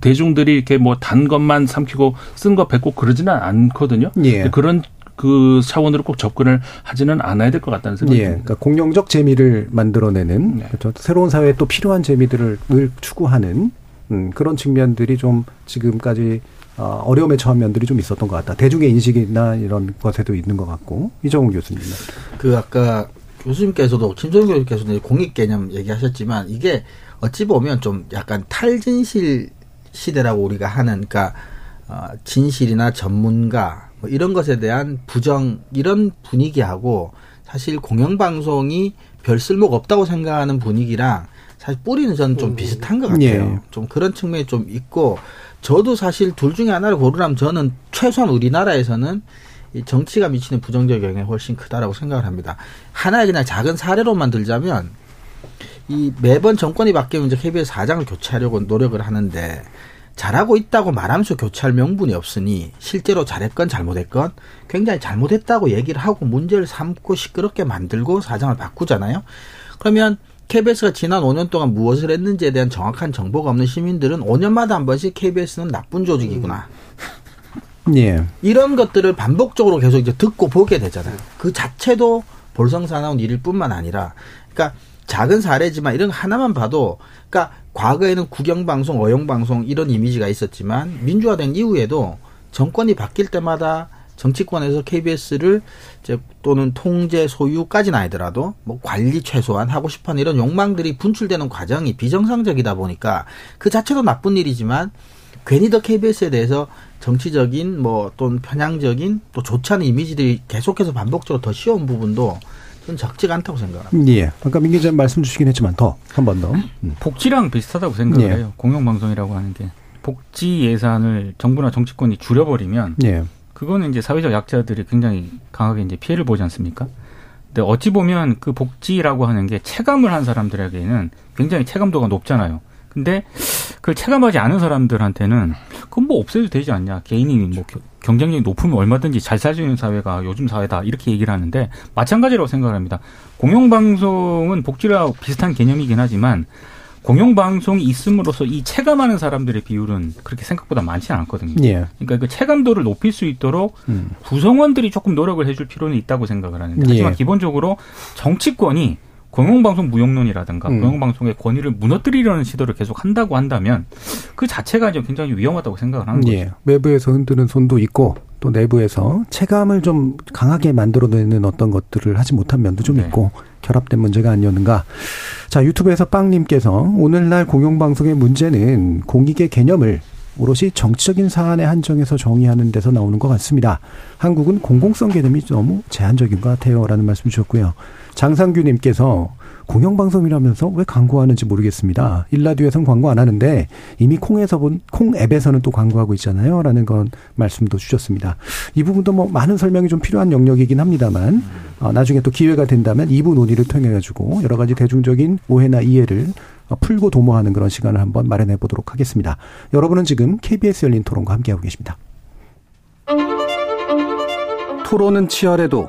Speaker 6: 대중들이 이렇게 뭐 단 것만 삼키고 쓴 거 뱉고 그러지는 않거든요.
Speaker 1: 예.
Speaker 6: 그런 그 차원으로 꼭 접근을 하지는 않아야 될 것 같다는 생각이
Speaker 1: 예,
Speaker 6: 듭니다.
Speaker 1: 그러니까 공룡적 재미를 만들어내는
Speaker 6: 네.
Speaker 1: 그렇죠. 새로운 사회에 또 필요한 재미들을 늘 추구하는 음, 그런 측면들이 좀 지금까지 어, 어려움에 처한 면들이 좀 있었던 것 같다. 대중의 인식이나 이런 것에도 있는 것 같고 이정훈 교수님은
Speaker 7: 그 아까 교수님께서도 김소영 교수님께서도 공익 개념 얘기하셨지만 이게 어찌 보면 좀 약간 탈진실 시대라고 우리가 하는 그러니까 어, 진실이나 전문가 뭐 이런 것에 대한 부정 이런 분위기하고 사실 공영방송이 별 쓸모가 없다고 생각하는 분위기랑 사실 뿌리는 저는 좀 비슷한 것 같아요.
Speaker 1: 예.
Speaker 7: 좀 그런 측면이 좀 있고 저도 사실 둘 중에 하나를 고르라면 저는 최소한 우리나라에서는 이 정치가 미치는 부정적 영향이 훨씬 크다라고 생각을 합니다. 하나의 그냥 작은 사례로만 들자면 이 매번 정권이 바뀌면 이제 KBS 사장을 교체하려고 노력을 하는데 잘하고 있다고 말하면서 교체할 명분이 없으니 실제로 잘했건 잘못했건 굉장히 잘못했다고 얘기를 하고 문제를 삼고 시끄럽게 만들고 사장을 바꾸잖아요. 그러면 KBS가 지난 5년 동안 무엇을 했는지에 대한 정확한 정보가 없는 시민들은 5년마다 한 번씩 KBS는 나쁜 조직이구나.
Speaker 1: 예,
Speaker 7: 이런 것들을 반복적으로 계속 이제 듣고 보게 되잖아요. 그 자체도 볼성사나운 일일 뿐만 아니라, 그러니까 작은 사례지만 이런 거 하나만 봐도, 그러니까 과거에는 국영방송, 어용방송 이런 이미지가 있었지만 민주화된 이후에도 정권이 바뀔 때마다 정치권에서 KBS를 이제 또는 통제 소유까지는 아니더라도 뭐 관리 최소한 하고 싶어하는 이런 욕망들이 분출되는 과정이 비정상적이다 보니까 그 자체도 나쁜 일이지만 괜히 더 KBS에 대해서 정치적인 뭐 또는 편향적인 또 좋지 않은 이미지들이 계속해서 반복적으로 더 씌운 부분도 저는 적지가 않다고 생각합니다.
Speaker 1: 예. 아까 민 기자 말씀 주시긴 했지만 더 한 번 더. 음.
Speaker 4: 복지랑 비슷하다고 생각을
Speaker 1: 예.
Speaker 4: 해요. 공영방송이라고 하는 게 복지 예산을 정부나 정치권이 줄여버리면
Speaker 1: 예.
Speaker 4: 그거는 이제 사회적 약자들이 굉장히 강하게 이제 피해를 보지 않습니까? 근데 어찌 보면 그 복지라고 하는 게 체감을 한 사람들에게는 굉장히 체감도가 높잖아요. 근데 그걸 체감하지 않은 사람들한테는 그건 뭐 없애도 되지 않냐. 개인이 뭐 겨- 경쟁력이 높으면 얼마든지 잘 살 수 있는 사회가 요즘 사회다. 이렇게 얘기를 하는데 마찬가지라고 생각을 합니다. 공영방송은 복지랑 비슷한 개념이긴 하지만 공영방송이 있음으로써 이 체감하는 사람들의 비율은 그렇게 생각보다 많지 않거든요.
Speaker 1: 예.
Speaker 4: 그러니까 그 체감도를 높일 수 있도록
Speaker 1: 음.
Speaker 4: 구성원들이 조금 노력을 해줄 필요는 있다고 생각을 하는데 하지만
Speaker 1: 예.
Speaker 4: 기본적으로 정치권이 공영방송 무용론이라든가
Speaker 1: 음.
Speaker 4: 공영방송의 권위를 무너뜨리려는 시도를 계속 한다고 한다면 그 자체가 이제 굉장히 위험하다고 생각을 하는
Speaker 1: 예.
Speaker 4: 거죠.
Speaker 1: 외부에서 흔드는 손도 있고 또 내부에서 체감을 좀 강하게 만들어내는 어떤 것들을 하지 못한 면도 좀
Speaker 4: 네.
Speaker 1: 있고 결합된 문제가 아니었는가. 자, 유튜브에서 빵님께서 오늘날 공영방송의 문제는 공익의 개념을 오롯이 정치적인 사안에 한정해서 정의하는 데서 나오는 것 같습니다. 한국은 공공성 개념이 너무 제한적인 것 같아요. 라는 말씀 주셨고요. 장상규님께서 공영방송이라면서 왜 광고하는지 모르겠습니다. 일라디오에선 광고 안 하는데 이미 콩에서 본, 콩 앱에서는 또 광고하고 있잖아요. 라는 건 말씀도 주셨습니다. 이 부분도 뭐 많은 설명이 좀 필요한 영역이긴 합니다만, 어, 나중에 또 기회가 된다면 2부 논의를 통해가지고 여러 가지 대중적인 오해나 이해를 어, 풀고 도모하는 그런 시간을 한번 마련해 보도록 하겠습니다. 여러분은 지금 KBS 열린 토론과 함께하고 계십니다. 토론은 치열해도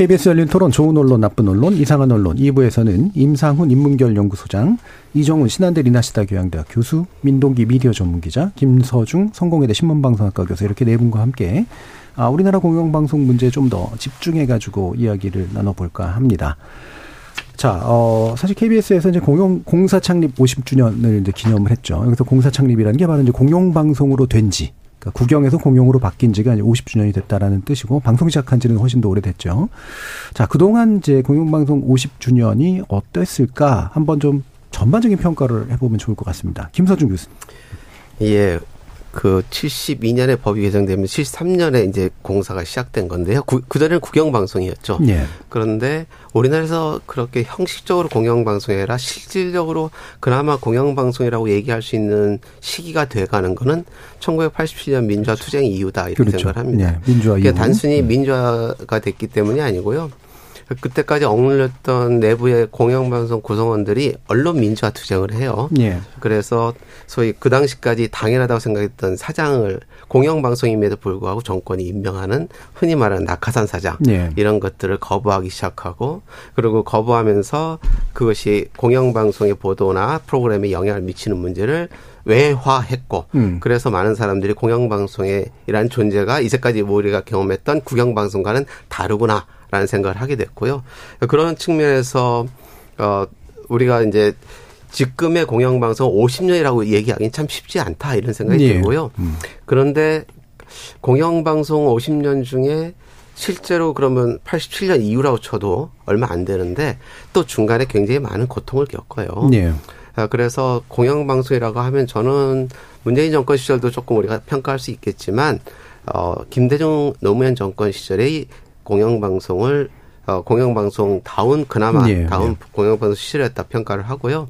Speaker 1: KBS 열린 토론 좋은 언론 나쁜 언론 이상한 언론 2부에서는 임상훈 인문결 연구소장 이정훈 신한대 리나시다 교양대학 교수 민동기 미디어 전문기자 김서중 성공회대 신문방송학과 교수 이렇게 네 분과 함께 아, 우리나라 공영방송 문제에 좀 더 집중해가지고 이야기를 나눠볼까 합니다. 자, 어, 사실 KBS에서 이제 공영, 공사 창립 50주년을 이제 기념을 했죠. 여기서 공사 창립이라는 게 바로 이제 공영방송으로 된 지, 그러니까 국영에서 공영으로 바뀐 지가 이제 50주년이 됐다라는 뜻이고, 방송 시작한 지는 훨씬 더 오래됐죠. 자, 그동안 이제 공영방송 50주년이 어땠을까? 한번 좀 전반적인 평가를 해보면 좋을 것 같습니다. 김서준 교수님.
Speaker 5: 예. 그 72년에 법이 개정되면 73년에 이제 공사가 시작된 건데요. 그, 그전에는 국영방송이었죠.
Speaker 1: 예.
Speaker 5: 그런데 우리나라에서 그렇게 형식적으로 공영방송이 아니라 실질적으로 그나마 공영방송이라고 얘기할 수 있는 시기가 돼가는 거는 1987년 민주화 투쟁 이후다 이렇게
Speaker 1: 그렇죠.
Speaker 5: 생각을 합니다.
Speaker 1: 예, 민주화
Speaker 5: 그게
Speaker 1: 이후.
Speaker 5: 단순히 민주화가 됐기 때문이 아니고요. 그때까지 억눌렸던 내부의 공영방송 구성원들이 언론 민주화 투쟁을 해요.
Speaker 1: 예.
Speaker 5: 그래서 소위 그 당시까지 당연하다고 생각했던 사장을 공영방송임에도 불구하고 정권이 임명하는 흔히 말하는 낙하산 사장
Speaker 1: 예.
Speaker 5: 이런 것들을 거부하기 시작하고 그리고 거부하면서 그것이 공영방송의 보도나 프로그램에 영향을 미치는 문제를 외화했고
Speaker 1: 음.
Speaker 5: 그래서 많은 사람들이 공영방송의 이란 존재가 이제까지 우리가 경험했던 국영방송과는 다르구나 라는 생각을 하게 됐고요. 그런 측면에서 어 우리가 이제 지금의 공영방송 50년이라고 얘기하기는 참 쉽지 않다 이런 생각이
Speaker 1: 예.
Speaker 5: 들고요. 그런데 공영방송 50년 중에 실제로 그러면 87년 이후라고 쳐도 얼마 안 되는데 또 중간에 굉장히 많은 고통을 겪어요.
Speaker 1: 예.
Speaker 5: 아, 그래서 공영방송이라고 하면 저는 문재인 정권 시절도 조금 우리가 평가할 수 있겠지만, 어, 김대중 노무현 정권 시절의 공영방송을, 어, 공영방송 다운, 그나마
Speaker 1: 예,
Speaker 5: 다운
Speaker 1: 예.
Speaker 5: 공영방송 시절이었다 평가를 하고요.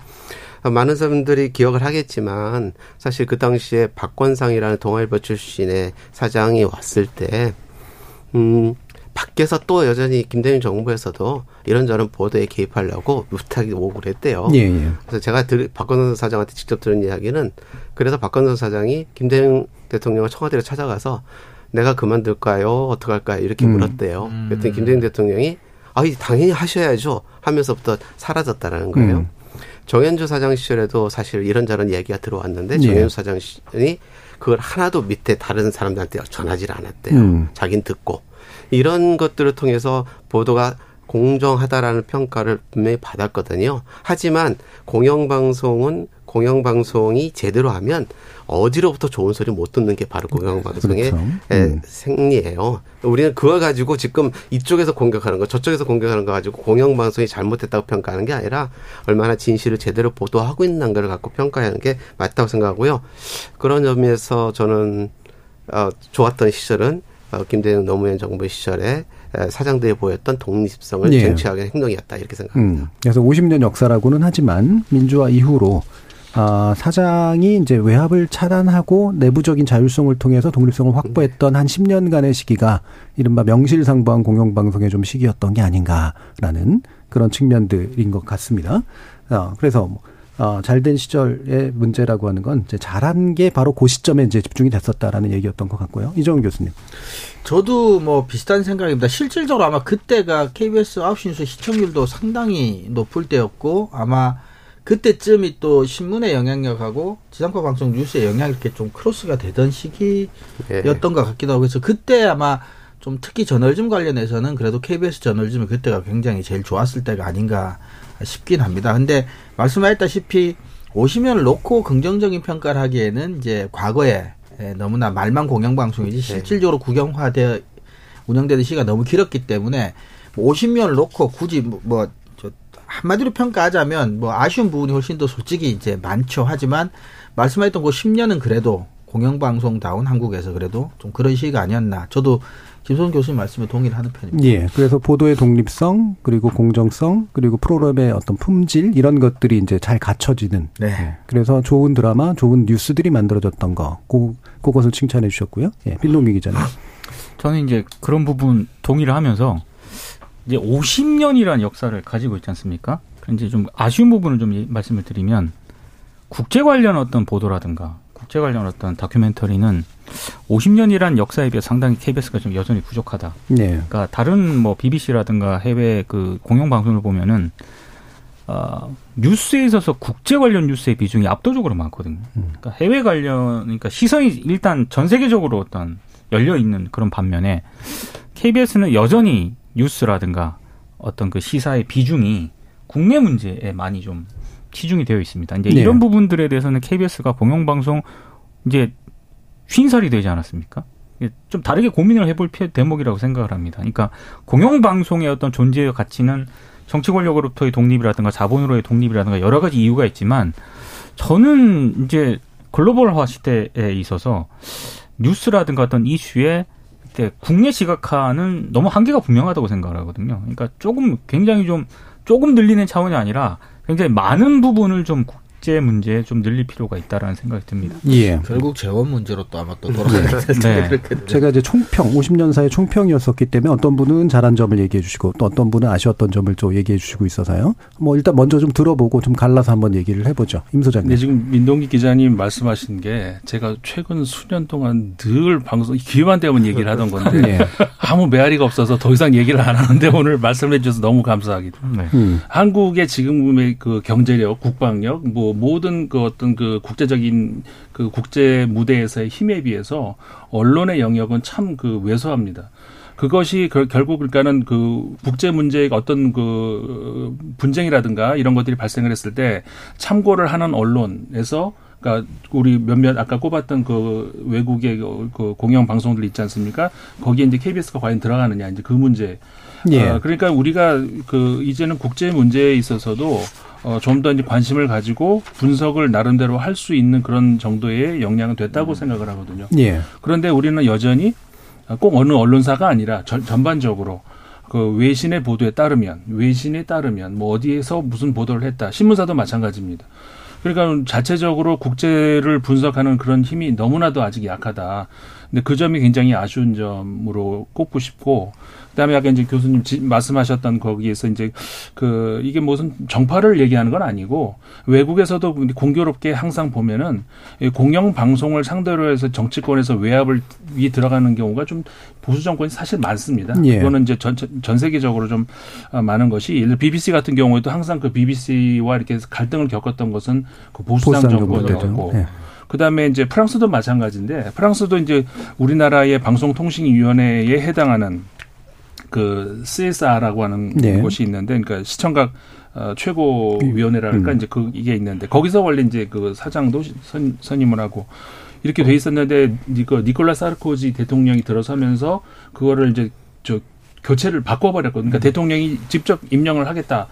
Speaker 5: 어, 많은 사람들이 기억을 하겠지만, 사실 그 당시에 박권상이라는 동아일보 출신의 사장이 왔을 때, 음, 밖에서 또 여전히 김대중 정부에서도 이런저런 보도에 개입하려고 무탁이 오고 그랬대요.
Speaker 1: 예, 예.
Speaker 5: 그래서 제가 들, 박건선 사장한테 직접 들은 이야기는 그래서 박건선 사장이 김대중 대통령을 청와대로 찾아가서 내가 그만둘까요? 어떡할까요? 이렇게
Speaker 1: 음.
Speaker 5: 물었대요. 그랬더니 김대중 대통령이 아, 당연히 하셔야죠. 하면서부터 사라졌다라는 거예요.
Speaker 1: 음.
Speaker 5: 정현주 사장 시절에도 사실 이런저런 얘기가 들어왔는데
Speaker 1: 예.
Speaker 5: 정현주 사장이 그걸 하나도 밑에 다른 사람들한테 전하지 않았대요.
Speaker 1: 음.
Speaker 5: 자긴 듣고 이런 것들을 통해서 보도가 공정하다라는 평가를 분명히 받았거든요. 하지만 공영방송은 공영방송이 제대로 하면 어디로부터 좋은 소리 못 듣는 게 바로 공영방송의
Speaker 1: 그렇죠.
Speaker 5: 에,
Speaker 1: 음.
Speaker 5: 생리예요. 우리는 그걸 가지고 지금 이쪽에서 공격하는 거, 저쪽에서 공격하는 거 가지고 공영방송이 잘못됐다고 평가하는 게 아니라 얼마나 진실을 제대로 보도하고 있는 걸 갖고 평가하는 게 맞다고 생각하고요. 그런 점에서 저는 어, 좋았던 시절은 어, 김대중 노무현 정부 시절에 에, 사장들이 보였던 독립성을
Speaker 1: 예.
Speaker 5: 쟁취하는 행동이었다 이렇게 생각합니다.
Speaker 1: 음, 그래서 50년 역사라고는 하지만 민주화 이후로 아, 사장이 이제 외압을 차단하고 내부적인 자율성을 통해서 독립성을 확보했던 한 10년간의 시기가 이른바 명실상부한 공영방송의 좀 시기였던 게 아닌가라는 그런 측면들인 것 같습니다. 어, 그래서 뭐, 어, 잘된 시절의 문제라고 하는 건 이제 잘한 게 바로 그 시점에 이제 집중이 됐었다라는 얘기였던 것 같고요. 이정훈 교수님.
Speaker 7: 저도 뭐 비슷한 생각입니다. 실질적으로 아마 그때가 KBS 9시 뉴스 시청률도 상당히 높을 때였고 아마 그때쯤이 또 신문의 영향력하고 지상파 방송 뉴스의 영향이 이렇게 좀 크로스가 되던 시기였던 것 같기도 하고 그래서 그때 아마 좀 특히 저널즘 관련해서는 그래도 KBS 저널즘이 그때가 굉장히 제일 좋았을 때가 아닌가 싶긴 합니다. 근데 말씀하셨다시피 50년을 놓고 긍정적인 평가를 하기에는 이제 과거에 예, 너무나 말만 공영방송이지 실질적으로 국영화되어 운영되는 시기가 너무 길었기 때문에 50년을 놓고 굳이 뭐, 뭐, 저, 한마디로 평가하자면 뭐 아쉬운 부분이 훨씬 더 솔직히 이제 많죠. 하지만 말씀하셨던 그 10년은 그래도 공영방송다운 한국에서 그래도 좀 그런 시기가 아니었나. 저도 김소은 교수님 말씀에 동의를 하는 편입니다.
Speaker 1: 예. 그래서 보도의 독립성, 그리고 공정성, 그리고 프로그램의 어떤 품질, 이런 것들이 이제 잘 갖춰지는.
Speaker 7: 네.
Speaker 1: 예. 그래서 좋은 드라마, 좋은 뉴스들이 만들어졌던 거. 그, 그것을 칭찬해 주셨고요. 예. 빌동기 기자님.
Speaker 4: 저는 이제 그런 부분 동의를 하면서 이제 50년이라는 역사를 가지고 있지 않습니까? 이제 좀 아쉬운 부분을 좀 이- 말씀을 드리면 국제 관련 어떤 보도라든가 국제 관련 어떤 다큐멘터리는 50년이란 역사에 비해 상당히 KBS가 좀 여전히 부족하다.
Speaker 1: 예.
Speaker 4: 그러니까 다른 뭐 BBC라든가 해외 그 공영 방송을 보면은 어, 뉴스에 있어서 국제 관련 뉴스의 비중이 압도적으로 많거든요. 그러니까 해외 관련 그러니까 시선이 일단 전 세계적으로 어떤 열려 있는 그런 반면에 KBS는 여전히 뉴스라든가 어떤 그 시사의 비중이 국내 문제에 많이 좀 치중이 되어 있습니다. 이제
Speaker 1: 네.
Speaker 4: 이런 부분들에 대해서는 KBS가 공영방송 이제 쉰살이 되지 않았습니까? 좀 다르게 고민을 해볼 대목이라고 생각을 합니다. 그러니까 공영방송의 어떤 존재의 가치는 정치 권력으로부터의 독립이라든가 자본으로의 독립이라든가 여러 가지 이유가 있지만 저는 이제 글로벌화 시대에 있어서 뉴스라든가 어떤 이슈에 그때 국내 시각화는 너무 한계가 분명하다고 생각을 하거든요. 그러니까 조금 굉장히 좀 조금 늘리는 차원이 아니라 굉장히 많은 부분을 좀 국제 문제에 좀 늘릴 필요가 있다라는 생각이 듭니다.
Speaker 1: 예.
Speaker 7: 결국 재원 문제로 또 아마 또 돌아가는
Speaker 4: 네.
Speaker 7: 그렇게 되죠.
Speaker 1: 제가 이제 총평, 50년사의 총평이었었기 때문에 어떤 분은 잘한 점을 얘기해 주시고 또 어떤 분은 아쉬웠던 점을 또 얘기해 주시고 있어서요. 뭐 일단 먼저 좀 들어보고 좀 갈라서 한번 얘기를 해보죠. 임 소장님.
Speaker 6: 네, 지금 민동기 기자님 말씀하신 게 제가 최근 수년 동안 늘 방송 기회만 되면 얘기를 하던 건데
Speaker 1: 예.
Speaker 6: 아무 메아리가 없어서 더 이상 얘기를 안 하는데 오늘 말씀해 주셔서 너무 감사하기도.
Speaker 4: 네.
Speaker 1: 음.
Speaker 6: 한국의 지금의 그 경제력, 국방력, 뭐 모든 그 어떤 그 국제적인 그 국제 무대에서의 힘에 비해서 언론의 영역은 참 그 왜소합니다. 그것이 그 결국 그러니까는 그 국제 문제의 어떤 그 분쟁이라든가 이런 것들이 발생을 했을 때 참고를 하는 언론에서 그러니까 우리 몇몇 아까 꼽았던 그 외국의 그- 그 공영 방송들 있지 않습니까? 거기에 이제 KBS가 과연 들어가느냐 이제 그 문제.
Speaker 1: 예.
Speaker 6: 어, 그러니까 우리가 그 이제는 국제 문제에 있어서도 어, 좀 더 이제 관심을 가지고 분석을 나름대로 할 수 있는 그런 정도의 역량은 됐다고 생각을 하거든요.
Speaker 1: 예.
Speaker 6: 그런데 우리는 여전히 꼭 어느 언론사가 아니라 전, 전반적으로 그 외신의 보도에 따르면 외신에 따르면 뭐 어디에서 무슨 보도를 했다 신문사도 마찬가지입니다. 그러니까 자체적으로 국제를 분석하는 그런 힘이 너무나도 아직 약하다. 근데 그 점이 굉장히 아쉬운 점으로 꼽고 싶고 그다음에 아까 이제 교수님 지- 말씀하셨던 거기에서 이제 그 이게 무슨 정파를 얘기하는 건 아니고 외국에서도 공교롭게 항상 보면은 이 공영 방송을 상대로 해서 정치권에서 외압을 위 들어가는 경우가 좀 보수 정권이 사실 많습니다.
Speaker 1: 예.
Speaker 6: 그거는 이제 전, 전 세계적으로 좀 아, 많은 것이 예를 들어 BBC 같은 경우에도 항상 그 BBC와 이렇게 갈등을 겪었던 것은 그 보수당 정권이었고.
Speaker 1: 예.
Speaker 6: 그다음에 이제 프랑스도 마찬가지인데 프랑스도 이제 우리나라의 방송통신위원회에 해당하는 그 CSR라고 하는
Speaker 1: 네.
Speaker 6: 곳이 있는데 그러니까 시청각 어, 최고 위원회랄까
Speaker 1: 음.
Speaker 6: 이제 그 이게 있는데 거기서 원래 이제 그 사장도 선, 선임을 하고 이렇게 돼 있었는데 니ко 니콜라 사르코지 대통령이 들어서면서 그거를 이제 저 교체를 바꿔버렸거든요. 그러니까 대통령이 직접 임명을 하겠다.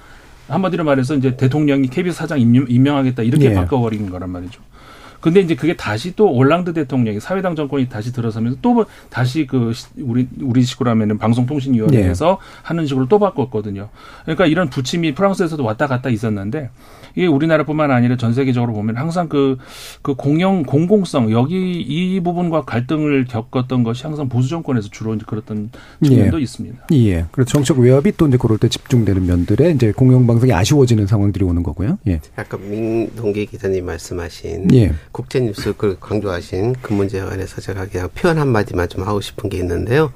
Speaker 6: 한마디로 말해서 이제 대통령이 KBS 사장 임명, 임명하겠다 이렇게
Speaker 1: 예.
Speaker 6: 바꿔버린 거란 말이죠. 근데 이제 그게 다시 또 올랑드 대통령이 사회당 정권이 다시 들어서면서 또 다시 그 시- 우리 우리 식으로 하면은 방송통신위원회에서 하는 식으로 또 바꿨거든요. 그러니까 이런 부침이 프랑스에서도 왔다 갔다 있었는데 이게 우리나라뿐만 아니라 전 세계적으로 보면 항상 그, 그 공영 공공성 여기 이 부분과 갈등을 겪었던 것이 항상 보수 정권에서 주로 이제 그랬던 측면도 있습니다.
Speaker 1: 예. 그래서 정책 외압이 또 이제 그럴 때 집중되는 면들에 이제 공영 방송이 아쉬워지는 상황들이 오는 거고요. 예.
Speaker 5: 아까 민동기 기자님 말씀하신
Speaker 1: 예.
Speaker 5: 국제뉴스 그 강조하신 그 문제에 관해서 제가 그냥 표현 한마디만 좀 하고 싶은 게 있는데요.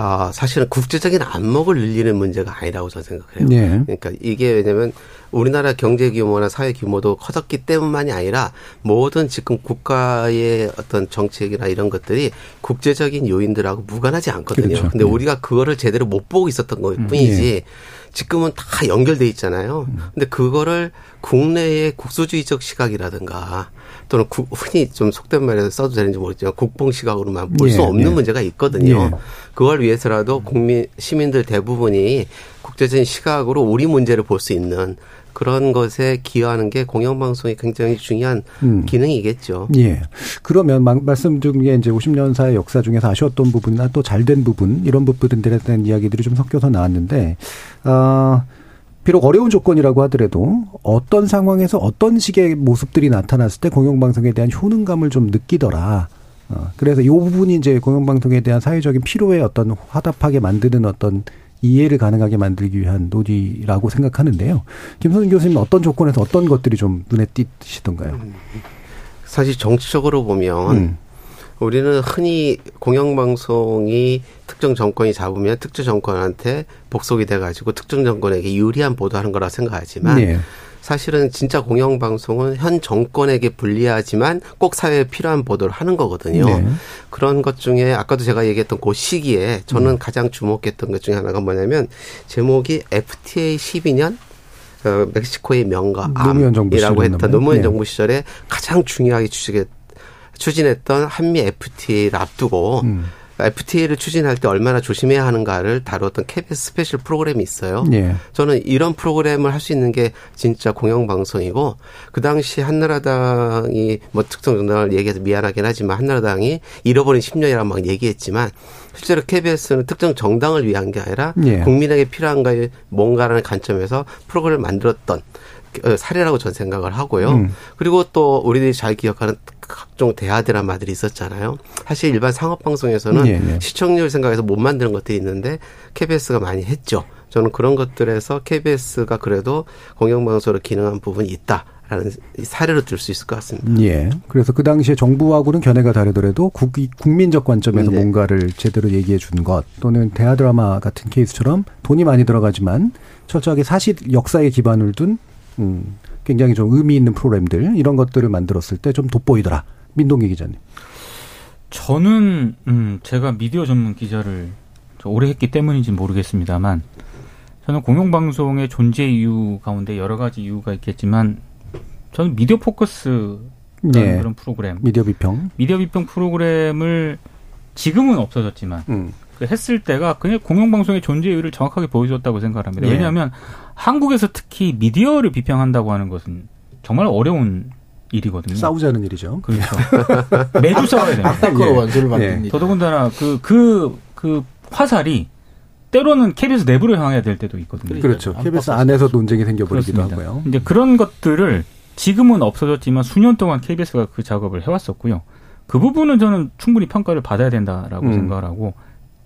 Speaker 5: 아, 사실은 국제적인 안목을 늘리는 문제가 아니라고 저는 생각해요.
Speaker 1: 예.
Speaker 5: 그러니까 이게 왜냐면 우리나라 경제 규모나 사회 규모도 커졌기 때문만이 아니라 모든 지금 국가의 어떤 정책이나 이런 것들이 국제적인 요인들하고 무관하지 않거든요.
Speaker 1: 그렇죠.
Speaker 5: 근데
Speaker 1: 예.
Speaker 5: 우리가 그거를 제대로 못 보고 있었던 것 뿐이지 지금은 다 연결돼 있잖아요. 근데 그거를 국내의 국수주의적 시각이라든가 또는 국- 흔히 좀 속된 말에서 써도 되는지 모르겠지만 국뽕 시각으로만 볼수
Speaker 1: 예,
Speaker 5: 없는
Speaker 1: 예.
Speaker 5: 문제가 있거든요.
Speaker 1: 예.
Speaker 5: 그걸 위해서라도 국민 시민들 대부분이 국제적인 시각으로 우리 문제를 볼 수 있는 그런 것에 기여하는 게 공영방송이 굉장히 중요한
Speaker 1: 음.
Speaker 5: 기능이겠죠.
Speaker 1: 예. 그러면 막- 말씀 중에 이제 50년사의 역사 중에서 아쉬웠던 부분이나 또 잘된 부분 이런 부분들에 대한 이야기들이 좀 섞여서 나왔는데 아 비록 어려운 조건이라고 하더라도 어떤 상황에서 어떤 식의 모습들이 나타났을 때 공영방송에 대한 효능감을 좀 느끼더라. 어, 그래서 이 부분이 이제 공영방송에 대한 사회적인 필요에 어떤 화답하게 만드는 어떤 이해를 가능하게 만들기 위한 논의라고 생각하는데요. 김선준 교수님 은 어떤 조건에서 어떤 것들이 좀 눈에 띄시던가요?
Speaker 5: 사실 정치적으로 보면
Speaker 1: 음.
Speaker 5: 우리는 흔히 공영방송이 특정 정권이 잡으면 특정 정권한테 복속이 돼가지고 특정 정권에게 유리한 보도하는 거라 생각하지만
Speaker 1: 네.
Speaker 5: 사실은 진짜 공영방송은 현 정권에게 불리하지만 꼭 사회에 필요한 보도를 하는 거거든요.
Speaker 1: 네.
Speaker 5: 그런 것 중에 아까도 제가 얘기했던 그 시기에 저는
Speaker 1: 음.
Speaker 5: 가장 주목했던 것 중에 하나가 뭐냐면 제목이 FTA 12년 어, 멕시코의
Speaker 1: 명과
Speaker 5: 암이라고 했던. 노무현
Speaker 1: 네.
Speaker 5: 정부 시절에 가장 중요하게 추진했, 추진했던 한미 FTA를 앞두고
Speaker 1: 음.
Speaker 5: FTA를 추진할 때 얼마나 조심해야 하는가를 다뤘던 KBS 스페셜 프로그램이 있어요.
Speaker 1: 예.
Speaker 5: 저는 이런 프로그램을 할 수 있는 게 진짜 공영방송이고 그 당시 한나라당이 뭐 특정 정당을 얘기해서 미안하긴 하지만 한나라당이 잃어버린 10년이라고 막 얘기했지만 실제로 KBS는 특정 정당을 위한 게 아니라
Speaker 1: 예.
Speaker 5: 국민에게 필요한 게 뭔가라는 관점에서 프로그램을 만들었던 어, 사례라고 저는 생각을 하고요.
Speaker 1: 음.
Speaker 5: 그리고 또 우리들이 잘 기억하는 각종 대하 드라마들이 있었잖아요. 사실 일반 상업 방송에서는
Speaker 1: 예, 예.
Speaker 5: 시청률 생각해서 못 만드는 것들이 있는데 KBS가 많이 했죠. 저는 그런 것들에서 KBS가 그래도 공영방송으로 기능한 부분이 있다 라는 사례로 들 수 있을 것 같습니다.
Speaker 1: 예. 그래서 그 당시에 정부하고는 견해가 다르더라도 국, 국민적 관점에서
Speaker 5: 네.
Speaker 1: 뭔가를 제대로 얘기해 준 것 또는 대하 드라마 같은 케이스처럼 돈이 많이 들어가지만 철저하게 사실 역사에 기반을 둔 음, 굉장히 좀 의미 있는 프로그램들 이런 것들을 만들었을 때 좀 돋보이더라. 민동기 기자님.
Speaker 4: 저는 음 제가 미디어 전문 기자를 좀 오래 했기 때문인지 모르겠습니다만 저는 공영방송의 존재 이유 가운데 여러 가지 이유가 있겠지만 저는 미디어 포커스
Speaker 1: 예.
Speaker 4: 그런 프로그램
Speaker 1: 미디어 비평.
Speaker 4: 미디어 비평 프로그램을 지금은 없어졌지만
Speaker 1: 음.
Speaker 4: 그 했을 때가 그냥 공영방송의 존재 이유를 정확하게 보여줬다고 생각합니다.
Speaker 1: 예.
Speaker 4: 왜냐하면 한국에서 특히 미디어를 비평한다고 하는 것은 정말 어려운 일이거든요.
Speaker 1: 싸우자는 일이죠.
Speaker 4: 그렇죠. 매주 싸워야 됩니다.
Speaker 1: 예.
Speaker 7: 원수를
Speaker 1: 예.
Speaker 7: 만듭니다.
Speaker 4: 더더군다나 그, 그, 그 화살이 때로는 KBS 내부로 향해야 될 때도 있거든요.
Speaker 1: 그렇죠.
Speaker 7: 안
Speaker 1: KBS. 안에서 논쟁이 생겨버리기도
Speaker 4: 그렇습니다.
Speaker 1: 하고요.
Speaker 4: 이제 그런 것들을 지금은 없어졌지만 수년 동안 KBS가 그 작업을 해왔었고요. 그 부분은 저는 충분히 평가를 받아야 된다라고
Speaker 1: 음.
Speaker 4: 생각을 하고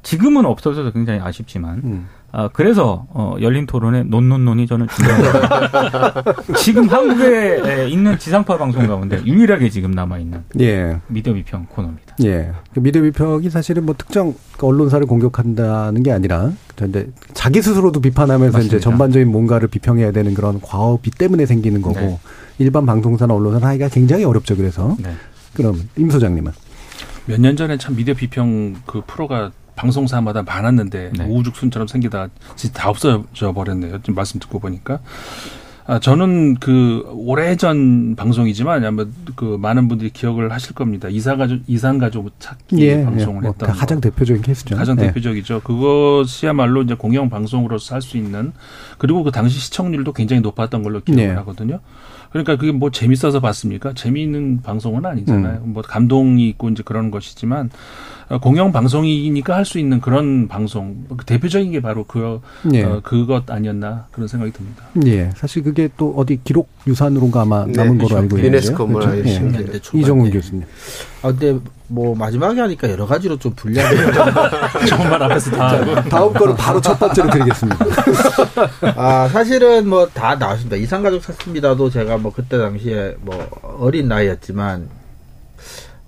Speaker 4: 지금은 없어져서 굉장히 아쉽지만
Speaker 1: 음.
Speaker 4: 아, 그래서 어, 열린 토론의 논논논이 저는 중요합니다. 지금 한국에 있는 지상파 방송 가운데 유일하게 지금 남아 있는
Speaker 1: 예.
Speaker 4: 미디어 비평 코너입니다.
Speaker 1: 예. 그 미디어 비평이 사실은 뭐 특정 그 언론사를 공격한다는 게 아니라 근데 자기 스스로도 비판하면서 이제
Speaker 4: 맞습니다.
Speaker 1: 전반적인 뭔가를 비평해야 되는 그런 과업이 때문에 생기는 거고
Speaker 4: 네.
Speaker 1: 일반 방송사나 언론사는 하기가 굉장히 어렵죠. 그래서
Speaker 4: 네.
Speaker 1: 그럼 임 소장님은
Speaker 6: 몇 년 전에 참 미디어 비평 그 프로가 방송사마다 많았는데
Speaker 4: 네.
Speaker 6: 우후죽순처럼 생기다 다 없어져 버렸네요. 지금 말씀 듣고 보니까. 아, 저는 그 오래전 방송이지만 아마 그 많은 분들이 기억을 하실 겁니다. 이사가족 이산가족 찾기 방송을
Speaker 1: 뭐
Speaker 6: 했던
Speaker 1: 가장
Speaker 6: 거.
Speaker 1: 대표적인 케이스죠.
Speaker 6: 가장
Speaker 1: 예.
Speaker 6: 대표적이죠. 그것이야말로 이제 공영 방송으로서 할 수 있는 그리고 그 당시 시청률도 굉장히 높았던 걸로 기억을
Speaker 1: 네.
Speaker 6: 하거든요. 그러니까 그게 뭐 재밌어서 봤습니까? 재미있는 방송은 아니잖아요.
Speaker 1: 음.
Speaker 6: 뭐 감동이 있고 이제 그런 것이지만 어, 공영 방송이니까 할 수 있는 그런 방송 그 대표적인 게 바로 그
Speaker 1: 예.
Speaker 6: 어, 그것 아니었나 그런 생각이 듭니다.
Speaker 1: 예, 사실 그게 또 어디 기록 유산으로가 아마
Speaker 5: 네,
Speaker 1: 남은 거로 알고 있는데요.
Speaker 5: 유네스코 문화유산.
Speaker 1: 그렇죠? 예.
Speaker 7: 10년대 초반에.
Speaker 1: 이정훈 교수님.
Speaker 7: 아, 근데 뭐 마지막에 하니까 여러 가지로 좀 불리하네요.
Speaker 6: 정말 앞에서 다
Speaker 1: 다음 거는 바로 첫 번째로 드리겠습니다.
Speaker 7: 아, 사실은 뭐 다 나왔습니다. 이상가족 찾습니다도 제가 뭐 그때 당시에 뭐 어린 나이였지만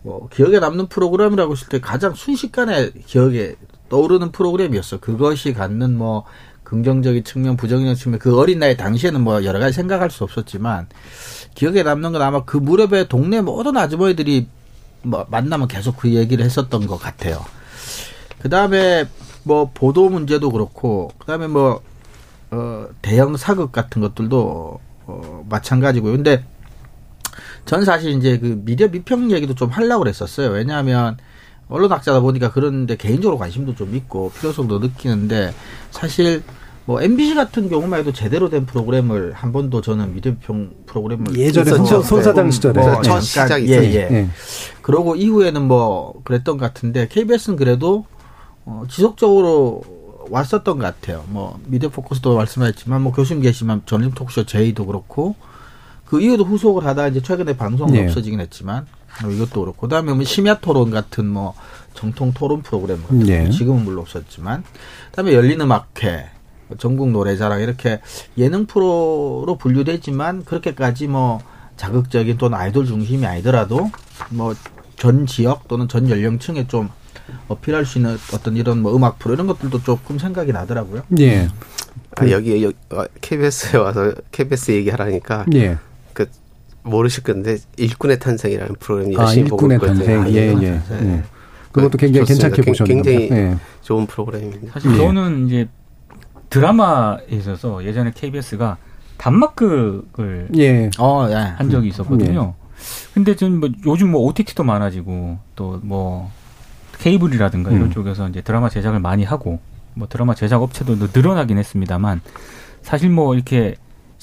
Speaker 7: 뭐 기억에 남는 프로그램이라고 했을 때 가장 순식간에 기억에 떠오르는 프로그램이었어. 그것이 갖는 뭐 긍정적인 측면, 부정적인 측면, 그 어린 나이 당시에는 뭐 여러 가지 생각할 수 없었지만 기억에 남는 건 아마 그 무렵에 동네 모든 아주머니들이 뭐 만나면 계속 그 얘기를 했었던 것 같아요. 그 다음에 뭐 보도 문제도 그렇고, 그 다음에 뭐, 어, 대형 사극 같은 것들도, 어, 마찬가지고요. 근데 전 사실 이제 그 미디어 비평 얘기도 좀 하려고 그랬었어요. 왜냐하면 언론학자다 보니까 그런데 개인적으로 관심도 좀 있고 필요성도 느끼는데 사실 뭐 MBC 같은 경우만 해도 제대로 된 프로그램을 한 번도 저는 미디어 비평 프로그램을
Speaker 1: 예전에. 손- 손사장
Speaker 7: 네.
Speaker 1: 시절에.
Speaker 5: 뭐첫
Speaker 7: 잠깐,
Speaker 5: 시작이
Speaker 7: 예. 예.
Speaker 1: 예.
Speaker 7: 그러고 이후에는 뭐 그랬던 것 같은데 KBS는 그래도 어, 지속적으로 왔었던 것 같아요. 뭐 미디어 포커스도 말씀하셨지만 뭐 교수님 계시면 전림 토크쇼 제이도 그렇고 그 이후도 후속을 하다 이제 최근에 방송은
Speaker 1: 네.
Speaker 7: 없어지긴 했지만 뭐 이것도 그렇고 그다음에 뭐 심야 토론 같은 뭐 정통 토론 프로그램 같은
Speaker 1: 네.
Speaker 7: 거 지금은 물론 없었지만 그다음에 열린 음악회 뭐 전국 노래자랑 이렇게 예능 프로로 분류되지만 그렇게까지 뭐 자극적인 또는 아이돌 중심이 아니더라도 뭐 전 지역 또는 전 연령층에 좀 어필할 수 있는 어떤 이런 뭐 음악 프로 이런 것들도 조금 생각이 나더라고요.
Speaker 1: 예.
Speaker 5: 아, 여기 여, 어, KBS에 와서 KBS 얘기하라니까
Speaker 1: 예.
Speaker 5: 그 모르실 건데 일꾼의 탄생이라는 프로그램
Speaker 1: 아,
Speaker 5: 열심히 보고
Speaker 1: 일꾼의
Speaker 5: 있거든요.
Speaker 1: 탄생. 예, 예. 예. 그것도 굉장히
Speaker 5: 좋습니다.
Speaker 1: 괜찮게 보셨네요.
Speaker 5: 굉장히
Speaker 1: 예.
Speaker 5: 좋은 프로그램입니다.
Speaker 4: 사실
Speaker 1: 예.
Speaker 4: 저는 이제 드라마에 있어서 예전에 KBS가 단막극을
Speaker 1: 예.
Speaker 7: 어, 예.
Speaker 4: 한 적이 있었거든요. 근데 지금 뭐 요즘 뭐 OTT도 많아지고 또 뭐 케이블이라든가 이런
Speaker 1: 음.
Speaker 4: 쪽에서 이제 드라마 제작을 많이 하고 뭐 드라마 제작 업체도 늘어나긴 했습니다만 사실 뭐 이렇게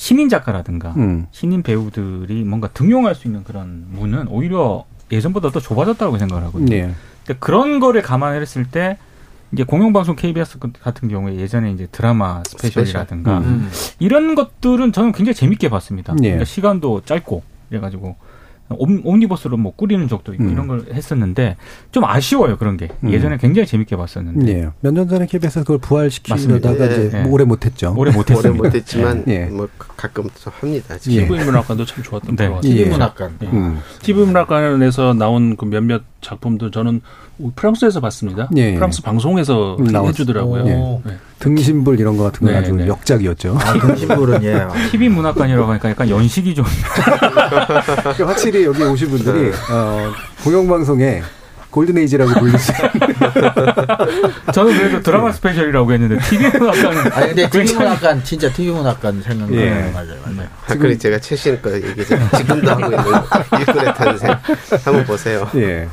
Speaker 4: 신인 작가라든가
Speaker 1: 음.
Speaker 4: 신인 배우들이 뭔가 등용할 수 있는 그런 문은 오히려 예전보다 더 좁아졌다고 생각을 하거든요.
Speaker 1: 예.
Speaker 4: 근데 그런 거를 감안했을 때 이제 공영방송 KBS 같은 경우에 예전에 이제 드라마 스페셜이라든가
Speaker 1: 스페셜.
Speaker 7: 음.
Speaker 4: 이런 것들은 저는 굉장히 재밌게 봤습니다.
Speaker 1: 예.
Speaker 4: 그러니까 시간도 짧고 그래가지고 옴, 옴니버스로 뭐 꾸리는 적도 있고
Speaker 1: 음.
Speaker 4: 이런 걸 했었는데 좀 아쉬워요 그런 게
Speaker 1: 음.
Speaker 4: 예전에 굉장히 재밌게 봤었는데
Speaker 1: 예. 몇년 전에 KBS에서 그걸 부활시키려다가
Speaker 5: 맞습니다.
Speaker 1: 이제
Speaker 4: 예.
Speaker 1: 뭐 오래 못했죠.
Speaker 4: 오래
Speaker 5: 오래
Speaker 4: 못했습니다.
Speaker 5: 못했지만
Speaker 1: 예.
Speaker 5: 뭐 가끔 좀 합니다.
Speaker 1: 예.
Speaker 6: TV 문학관도 참 좋았던
Speaker 4: 네.
Speaker 6: 프로
Speaker 1: 예.
Speaker 7: TV 문학관.
Speaker 4: 예.
Speaker 1: 음.
Speaker 6: TV 문학관에서 나온 그 몇몇 작품도 저는 프랑스에서 봤습니다.
Speaker 1: 예.
Speaker 6: 프랑스 방송에서
Speaker 1: 음, 나왔-
Speaker 6: 해주더라고요.
Speaker 1: 예.
Speaker 6: 네.
Speaker 1: 등신불 이런 거 같은 건
Speaker 6: 네,
Speaker 1: 아주
Speaker 6: 네.
Speaker 1: 역작이었죠.
Speaker 7: 아, 등신불은 예.
Speaker 4: TV 문학관이라고 하니까 약간 연식이 좀
Speaker 1: 그러니까 확실히 여기 오신 분들이 어, 공영방송에 골든에이지라고 불릴 수
Speaker 4: 저는 그래도 드라마 스페셜이라고 했는데 TV 문학관
Speaker 7: 아니 근데 TV 문학관 진짜 TV 문학관 생각나요.
Speaker 1: 예.
Speaker 7: 맞아요, 맞아요.
Speaker 5: 아, 그래 제가 최신 거 얘기죠. 지금도 하고 있는 일꾼의 탄생 한번 보세요.
Speaker 1: 예.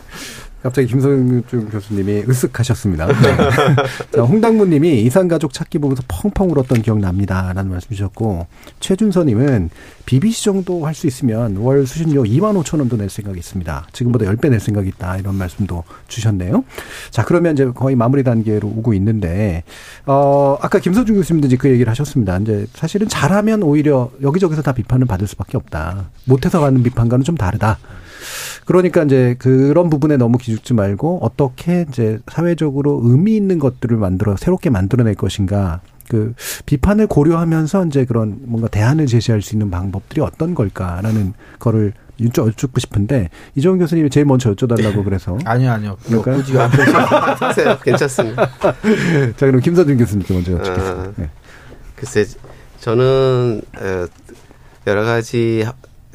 Speaker 1: 갑자기 김성준 교수님이 으쓱하셨습니다. 네. 자, 홍당무님이 이산가족 찾기 보면서 펑펑 울었던 기억 납니다. 라는 말씀 주셨고, 최준서님은 BBC 정도 할 수 있으면 월 수신료 2만 5천 원도 낼 생각이 있습니다. 지금보다 10배 낼 생각이 있다. 이런 말씀도 주셨네요. 자, 그러면 이제 거의 마무리 단계로 오고 있는데, 어, 아까 김서준 교수님도 이제 그 얘기를 하셨습니다. 이제 사실은 잘하면 오히려 여기저기서 다 비판을 받을 수밖에 없다. 못해서 가는 비판과는 좀 다르다. 그러니까 이제 그런 부분에 너무 기죽지 말고 어떻게 이제 사회적으로 의미 있는 것들을 만들어 새롭게 만들어낼 것인가. 그 비판을 고려하면서 이제 그런 뭔가 대안을 제시할 수 있는 방법들이 어떤 걸까라는 거를 여쭈- 여쭙고 싶은데 이정훈 교수님이 제일 먼저 여쭤달라고 그래서
Speaker 7: 아니요, 아니요. 뭐
Speaker 1: 그럴까요?
Speaker 7: 굳이 앞에서
Speaker 5: 하세요. 괜찮습니다.
Speaker 1: 자 그럼 김서준 교수님께 먼저 여쭙겠습니다.
Speaker 5: 아.
Speaker 1: 네.
Speaker 5: 글쎄 저는 어, 여러 가지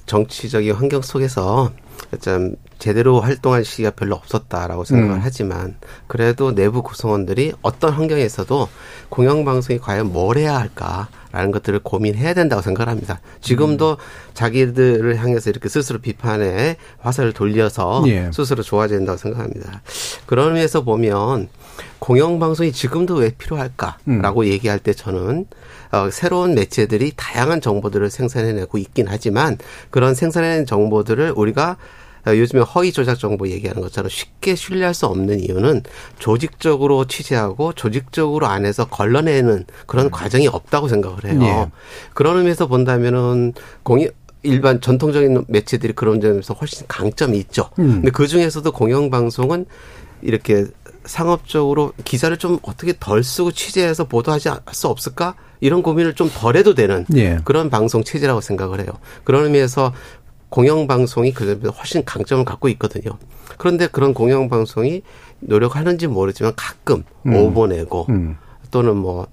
Speaker 5: 정치적인 환경 속에서 참 제대로 활동할 시기가 별로 없었다라고 생각을
Speaker 1: 음.
Speaker 5: 하지만 그래도 내부 구성원들이 어떤 환경에서도 공영방송이 과연 뭘 해야 할까라는 것들을 고민해야 된다고 생각을 합니다. 지금도 자기들을 향해서 이렇게 스스로 비판에 화살을 돌려서
Speaker 1: 예.
Speaker 5: 스스로 좋아져야 된다고 생각합니다. 그런 의미에서 보면 공영방송이 지금도 왜 필요할까라고 얘기할 때 저는 어, 새로운 매체들이 다양한 정보들을 생산해내고 있긴 하지만 그런 생산해낸 정보들을 우리가 어, 요즘에 허위 조작 정보 얘기하는 것처럼 쉽게 신뢰할 수 없는 이유는 조직적으로 취재하고 조직적으로 안에서 걸러내는 그런 과정이 없다고 생각을 해요.
Speaker 1: 예.
Speaker 5: 그런 의미에서 본다면은 공영 일반 전통적인 매체들이 그런 점에서 훨씬 강점이 있죠.
Speaker 1: 음.
Speaker 5: 근데 그 중에서도 공영방송은 이렇게 상업적으로 기사를 좀 어떻게 덜 쓰고 취재해서 보도하지 할수 없을까? 이런 고민을 좀 덜 해도 되는
Speaker 1: 예.
Speaker 5: 그런 방송 체제라고 생각을 해요. 그런 의미에서 공영방송이 그 점에서 훨씬 강점을 갖고 있거든요. 그런데 그런 공영방송이 노력하는지 모르지만 가끔
Speaker 1: 음.
Speaker 5: 오보내고
Speaker 1: 음.
Speaker 5: 또는 뭐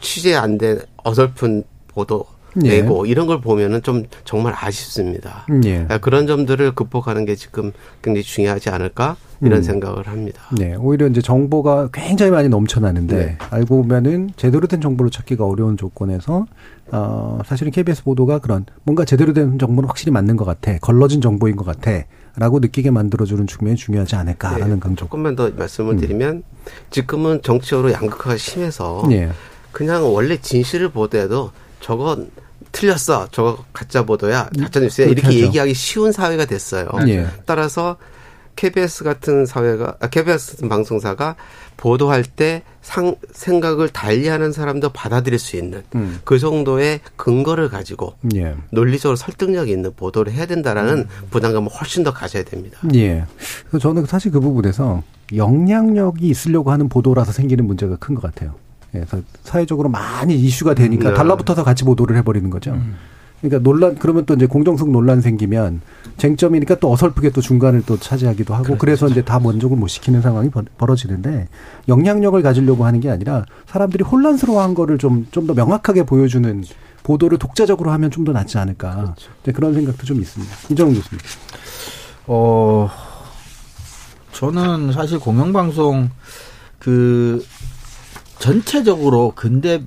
Speaker 5: 취재 안 된 어설픈 보도
Speaker 1: 예.
Speaker 5: 내고 이런 걸 보면은 좀 정말 아쉽습니다.
Speaker 1: 예.
Speaker 5: 아, 그런 점들을 극복하는 게 지금 굉장히 중요하지 않을까 이런
Speaker 1: 음.
Speaker 5: 생각을 합니다.
Speaker 1: 네, 오히려 이제 정보가 굉장히 많이 넘쳐나는데
Speaker 5: 네.
Speaker 1: 알고 보면은 제대로 된 정보를 찾기가 어려운 조건에서 어 사실은 KBS 보도가 그런 뭔가 제대로 된 정보는 확실히 맞는 것 같아, 걸러진 정보인 것 같아 라고 느끼게 만들어주는 측면이 중요하지 않을까라는
Speaker 5: 네,
Speaker 1: 강조.
Speaker 5: 조금만 더 말씀을 드리면 지금은 정치적으로 양극화가 심해서
Speaker 1: 예,
Speaker 5: 그냥 원래 진실을 보도해도 저건 틀렸어, 저거 가짜 보도야, 가짜 뉴스야 이렇게
Speaker 1: 하죠.
Speaker 5: 얘기하기 쉬운 사회가 됐어요.
Speaker 1: 예.
Speaker 5: 따라서 KBS 같은 사회가 아, KBS 같은 방송사가 보도할 때 상, 생각을 달리하는 사람도 받아들일 수 있는
Speaker 1: 음.
Speaker 5: 그 정도의 근거를 가지고
Speaker 1: 예,
Speaker 5: 논리적으로 설득력 있는 보도를 해야 된다라는
Speaker 1: 음.
Speaker 5: 부담감을 훨씬 더 가져야 됩니다.
Speaker 1: 예. 저는 사실 그 부분에서 영향력이 있으려고 하는 보도라서 생기는 문제가 큰 것 같아요. 예, 그래서 사회적으로 많이 이슈가 되니까
Speaker 5: 네.
Speaker 1: 달라붙어서 같이 보도를 해버리는 거죠. 그러니까 논란 그러면 또 이제 공정성 논란 생기면 쟁점이니까 또 어설프게 또 중간을 또 차지하기도 하고 그래서 이제 다 만족을 못 시키는 상황이 벌- 벌어지는데 영향력을 가지려고 하는 게 아니라 사람들이 혼란스러워한 거를 좀 좀 더 명확하게 보여주는 보도를 독자적으로 하면 좀 더 낫지 않을까 이제 그런 생각도 좀 있습니다. 이정훈 교수님.
Speaker 7: 어, 저는 사실 공영방송 그 전체적으로 근대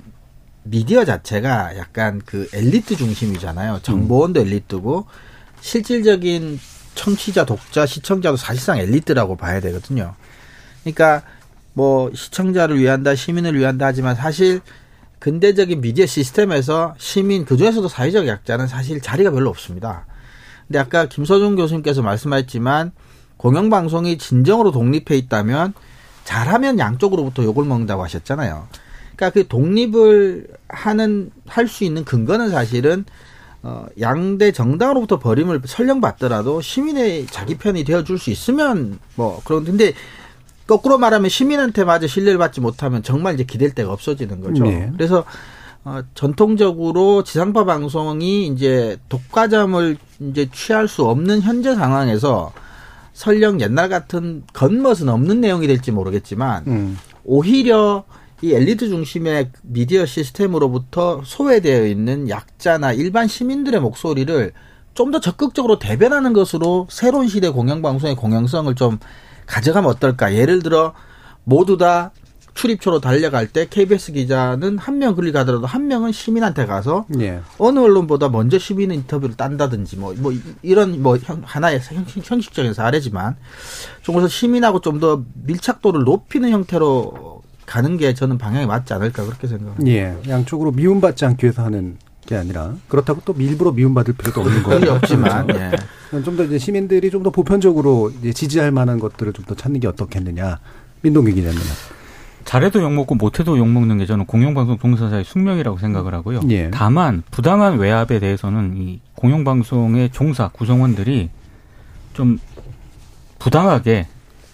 Speaker 7: 미디어 자체가 약간 그 엘리트 중심이잖아요. 정보원도 엘리트고 실질적인 청취자, 독자, 시청자도 사실상 엘리트라고 봐야 되거든요. 그러니까 뭐 시청자를 위한다, 시민을 위한다 하지만 사실 근대적인 미디어 시스템에서 시민 그 중에서도 사회적 약자는 사실 자리가 별로 없습니다. 근데 아까 김서준 교수님께서 말씀하셨지만 공영방송이 진정으로 독립해 있다면 잘하면 양쪽으로부터 욕을 먹는다고 하셨잖아요. 그러니까 그 독립을 하는 할 수 있는 근거는 사실은 어, 양대 정당으로부터 버림을 설령 받더라도 시민의 자기 편이 되어줄 수 있으면 뭐 그런 근데 거꾸로 말하면 시민한테 마저 신뢰를 받지 못하면 정말 이제 기댈 데가 없어지는 거죠.
Speaker 1: 네.
Speaker 7: 그래서 어, 전통적으로 지상파 방송이 이제 독과점을 이제 취할 수 없는 현재 상황에서 설령 옛날 같은 겉멋은 없는 내용이 될지 모르겠지만
Speaker 1: 음.
Speaker 7: 오히려 이 엘리트 중심의 미디어 시스템으로부터 소외되어 있는 약자나 일반 시민들의 목소리를 좀 더 적극적으로 대변하는 것으로 새로운 시대 공영방송의 공영성을 좀 가져가면 어떨까. 예를 들어 모두 다 출입처로 달려갈 때 KBS 기자는 한 명 그리 가더라도 한 명은 시민한테 가서
Speaker 1: 예.
Speaker 7: 어느 언론보다 먼저 시민 인터뷰를 딴다든지 뭐, 뭐 이런 뭐 형- 하나의 형식, 형식 적인 사례지만 좀 그래서 시민하고 좀 더 밀착도를 높이는 형태로 가는 게 저는 방향이 맞지 않을까 그렇게 생각합니다.
Speaker 1: 예, 양쪽으로 미움받지 않기 위해서 하는 게 아니라 그렇다고 또 일부러 미움받을 필요도 없는 거예요.
Speaker 7: 없지만 예.
Speaker 1: 좀더 이제 시민들이 좀 더 보편적으로 이제 지지할 만한 것들을 좀 더 찾는 게 어떻겠느냐. 민동기 기자님.
Speaker 4: 잘해도 욕먹고 못해도 욕먹는 게 저는 공영방송 종사자의 숙명이라고 생각을 하고요.
Speaker 1: 예.
Speaker 4: 다만 부당한 외압에 대해서는 이 공영방송의 종사 구성원들이 좀 부당하게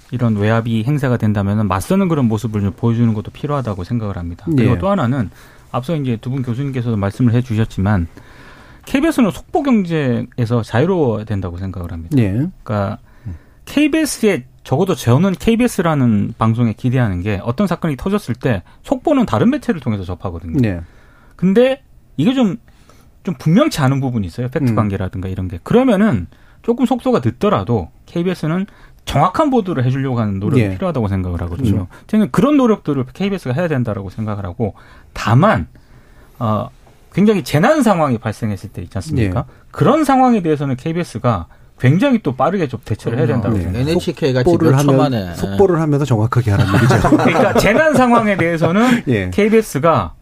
Speaker 4: 이런 외압이 행사가 된다면 맞서는 그런 모습을 좀 보여주는 것도 필요하다고 생각을 합니다. 그리고
Speaker 1: 예.
Speaker 4: 또 하나는 앞서 이제 두 분 교수님께서도 말씀을 해주셨지만 KBS는 속보 경쟁에서 자유로워야 된다고 생각을 합니다.
Speaker 1: 예.
Speaker 4: 그러니까 KBS에 적어도 저는 KBS라는 방송에 기대하는 게 어떤 사건이 터졌을 때 속보는 다른 매체를 통해서 접하거든요.
Speaker 1: 네.
Speaker 4: 근데 이게 좀, 좀 분명치 않은 부분이 있어요. 팩트
Speaker 1: 음.
Speaker 4: 관계라든가 이런 게. 그러면은 조금 속도가 늦더라도 KBS는 정확한 보도를 해주려고 하는 노력이
Speaker 1: 예.
Speaker 4: 필요하다고 생각을 하거든요.
Speaker 1: 그렇죠.
Speaker 4: 저는 그런 노력들을 KBS가 해야 된다라고 생각을 하고 다만 어, 굉장히 재난 상황이 발생했을 때 있지 않습니까?
Speaker 1: 예.
Speaker 4: 그런 상황에 대해서는 KBS가 굉장히 또 빠르게 좀 대처를 해야 된다고
Speaker 1: 네.
Speaker 4: 생각합니다.
Speaker 7: NHK가
Speaker 1: 속보를
Speaker 7: 지몇 초
Speaker 1: 하면
Speaker 7: 만에
Speaker 1: 속보를 하면서 정확하게 하라는 얘기죠.
Speaker 4: 그러니까 재난 상황에 대해서는
Speaker 1: 예.
Speaker 4: KBS가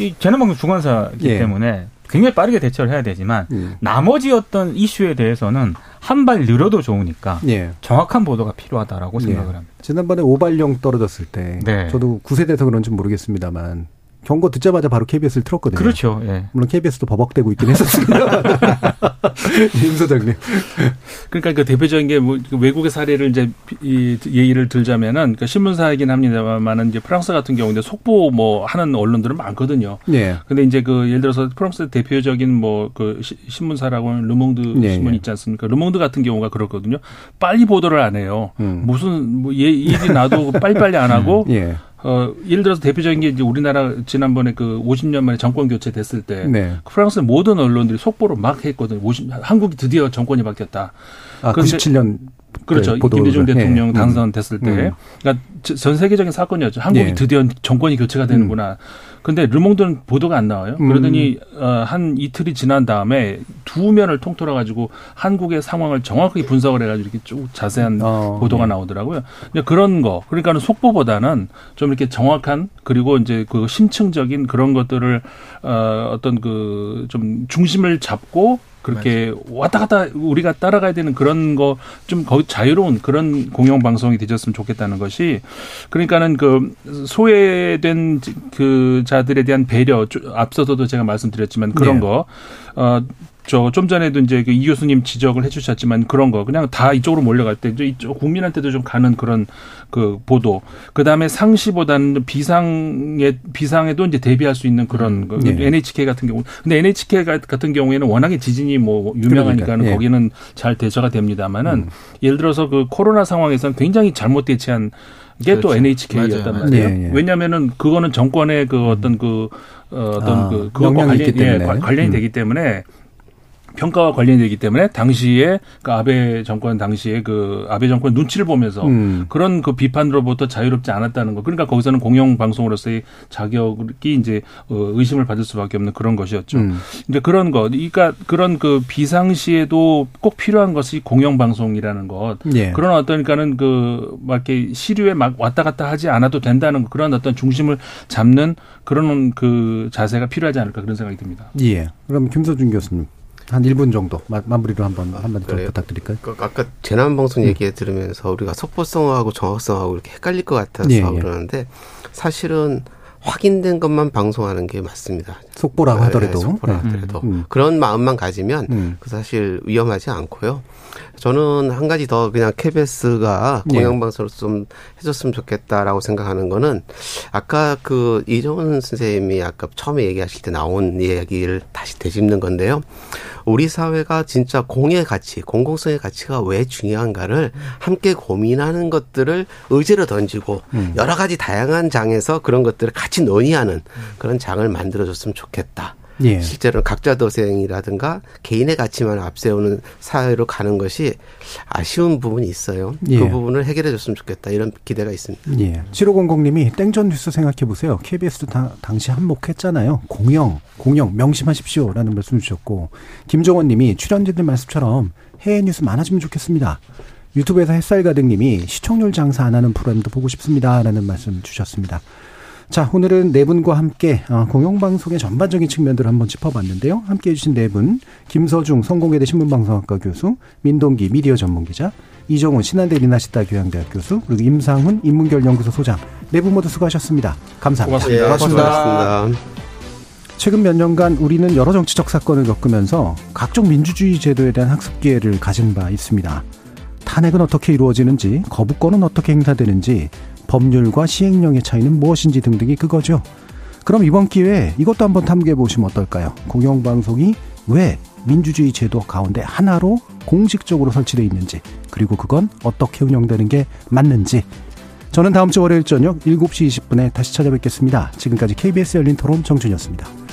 Speaker 4: 이 재난방송 주관사이기
Speaker 1: 예.
Speaker 4: 때문에 굉장히 빠르게 대처를 해야 되지만
Speaker 1: 음.
Speaker 4: 나머지 어떤 이슈에 대해서는 한발 느려도 좋으니까
Speaker 1: 예.
Speaker 4: 정확한 보도가 필요하다라고 생각을 합니다.
Speaker 1: 지난번에 오발령 떨어졌을 때
Speaker 4: 네.
Speaker 1: 저도 구세대에서 그런지 모르겠습니다만 경고 듣자마자 바로 KBS를 틀었거든요.
Speaker 4: 그렇죠. 예.
Speaker 1: 물론 KBS도 버벅대고 있긴 했었습니다. 임 소장님.
Speaker 6: 그러니까 그 대표적인 게 뭐 외국의 사례를 이제 이 예를 들자면은 그 신문사이긴 합니다만은 이제 프랑스 같은 경우인데 속보 뭐 하는 언론들은 많거든요.
Speaker 1: 예.
Speaker 6: 근데 이제 그 예를 들어서 프랑스 대표적인 뭐 그 신문사라고 하는 르몽드
Speaker 1: 예,
Speaker 6: 신문
Speaker 1: 예.
Speaker 6: 있지 않습니까? 르몽드 같은 경우가 그렇거든요. 빨리 보도를 안 해요.
Speaker 1: 음.
Speaker 6: 무슨 뭐 예, 일이 나도 빨리빨리 안 하고
Speaker 1: 예.
Speaker 6: 어 예를 들어서 대표적인 게 이제 우리나라 지난번에 그 50년 만에 정권 교체 됐을 때
Speaker 1: 네.
Speaker 6: 프랑스 모든 언론들이 속보를 막 했거든요. 50 한국이 드디어 정권이 바뀌었다.
Speaker 1: 아,
Speaker 6: 그런데-
Speaker 1: 97년
Speaker 6: 그렇죠.
Speaker 1: 네, 보도를-
Speaker 6: 김대중 대통령
Speaker 1: 예.
Speaker 6: 당선됐을 때,
Speaker 1: 음.
Speaker 6: 그러니까 저- 전 세계적인 사건이었죠. 한국이
Speaker 1: 예.
Speaker 6: 드디어 정권이 교체가 되는구나. 근데 르몽드는 보도가 안 나와요.
Speaker 1: 음.
Speaker 6: 그러더니 어, 한 이틀이 지난 다음에 두 면을 통틀어 가지고 한국의 상황을 정확하게 분석을 해가지고 이렇게 쭉 자세한
Speaker 1: 어,
Speaker 6: 보도가
Speaker 1: 예.
Speaker 6: 나오더라고요. 이제 그런 거, 그러니까는 속보보다는 좀 이렇게 정확한 그리고 이제 그 심층적인 그런 것들을 어, 어떤 그 좀 중심을 잡고 그렇게 왔다 갔다 우리가 따라가야 되는 그런 거 좀 거의 자유로운 그런 공영 방송이 되셨으면 좋겠다는 것이 그러니까는 그 소외된 그 자들에 대한 배려 쭉 앞서서도 제가 말씀드렸지만 그런
Speaker 1: 네.
Speaker 6: 거 어. 저좀 전에도 이제 그 이 교수님 지적을 해주셨지만 그런 거 그냥 다 이쪽으로 몰려갈 때 이제 이쪽 국민한테도 좀 가는 그런 그 보도 그 다음에 상시보다는 비상에 비상에도 이제 대비할 수 있는 그런 그
Speaker 1: 네.
Speaker 6: NHK 같은 경우 근데 NHK 같은 경우에는 워낙에 지진이 뭐 유명하니까는
Speaker 1: 그러니까, 예.
Speaker 6: 거기는 잘 대처가 됩니다만은 예를 들어서 그 코로나 상황에서는 굉장히 잘못 대처한 게또
Speaker 7: 그렇죠.
Speaker 6: NHK였단
Speaker 7: 맞아요.
Speaker 6: 말이에요.
Speaker 1: 예, 예.
Speaker 6: 왜냐하면은 그거는 정권의 그 어떤 그 어, 어떤
Speaker 1: 아,
Speaker 6: 그 그거 관련
Speaker 1: 있기
Speaker 6: 예,
Speaker 1: 때문에.
Speaker 6: 관- 관련이
Speaker 1: 음.
Speaker 6: 되기 때문에 평가와 관련이 되기 때문에 당시에 그 아베 정권 당시에 그 아베 정권 눈치를 보면서
Speaker 1: 음.
Speaker 6: 그런 그 비판으로부터 자유롭지 않았다는 거. 그러니까 거기서는 공영 방송으로서의 자격이 이제 어, 의심을 받을 수밖에 없는 그런 것이었죠.
Speaker 1: 음.
Speaker 6: 이제 그런 거, 그러니까 그런 그 비상시에도 꼭 필요한 것이 공영 방송이라는 것.
Speaker 1: 예.
Speaker 6: 그런 어떤 그러니까는 그막 이렇게 시류에 막 왔다 갔다 하지 않아도 된다는 그런 어떤 중심을 잡는 그런 그 자세가 필요하지 않을까 그런 생각이 듭니다.
Speaker 1: 예. 그럼 김서준 교수님 한 1분 정도 마, 마무리로 한번 더
Speaker 5: 그래요?
Speaker 1: 부탁드릴까요?
Speaker 5: 그 아까 재난 방송 얘기 들으면서 우리가 속보성하고 정확성하고 이렇게 헷갈릴 것 같아서
Speaker 1: 예, 예.
Speaker 5: 그러는데 사실은 확인된 것만 방송하는 게 맞습니다.
Speaker 1: 속보라고
Speaker 5: 네,
Speaker 1: 하더라도.
Speaker 5: 속보라
Speaker 1: 네.
Speaker 5: 하더라도
Speaker 1: 음.
Speaker 5: 그런 마음만 가지면
Speaker 1: 음.
Speaker 5: 그 사실 위험하지 않고요. 저는 한 가지 더 그냥 KBS가
Speaker 1: 예.
Speaker 5: 공영방송을 좀 해줬으면 좋겠다라고 생각하는 거는 아까 그 이정은 선생님이 아까 처음에 얘기하실 때 나온 이야기를 다시 되짚는 건데요. 우리 사회가 진짜 공의 가치, 공공성의 가치가 왜 중요한가를 함께 고민하는 것들을 의제로 던지고
Speaker 1: 음.
Speaker 5: 여러 가지 다양한 장에서 그런 것들을 같이 논의하는 그런 장을 만들어줬으면 좋겠다.
Speaker 1: 예.
Speaker 5: 실제로 각자 도생이라든가 개인의 가치만 앞세우는 사회로 가는 것이 아쉬운 부분이 있어요.
Speaker 1: 예.
Speaker 5: 그 부분을 해결해 줬으면 좋겠다. 이런 기대가 있습니다.
Speaker 1: 예. 7500님이 땡전 뉴스 생각해 보세요. KBS도 다, 당시 한몫했잖아요. 공영, 공영 명심하십시오라는 말씀 주셨고 김종원 님이 출연진들 말씀처럼 해외 뉴스 많아지면 좋겠습니다. 유튜브에서 햇살 가득님이 시청률 장사 안 하는 프로그램도 보고 싶습니다라는 말씀 주셨습니다. 자, 오늘은 네 분과 함께 어, 공영방송의 전반적인 측면들을 한번 짚어봤는데요. 함께 해주신 네 분, 김서중 성공회대 신문방송학과 교수, 민동기 미디어 전문기자, 이정훈 신한대 리나시타 교양대학 교수, 그리고 임상훈 인문결 연구소 소장, 네 분 모두 수고하셨습니다. 감사합니다.
Speaker 6: 고맙습니다.
Speaker 5: 예,
Speaker 7: 고맙습니다.
Speaker 5: 수고하셨습니다.
Speaker 1: 최근 몇 년간 우리는 여러 정치적 사건을 겪으면서 각종 민주주의 제도에 대한 학습 기회를 가진 바 있습니다. 탄핵은 어떻게 이루어지는지, 거부권은 어떻게 행사되는지, 법률과 시행령의 차이는 무엇인지 등등이 그거죠. 그럼 이번 기회에 이것도 한번 탐구해 보시면 어떨까요? 공영방송이 왜 민주주의 제도 가운데 하나로 공식적으로 설치되어 있는지, 그리고 그건 어떻게 운영되는 게 맞는지. 저는 다음 주 월요일 저녁 7시 20분에 다시 찾아뵙겠습니다. 지금까지 KBS 열린 토론 정준이었습니다.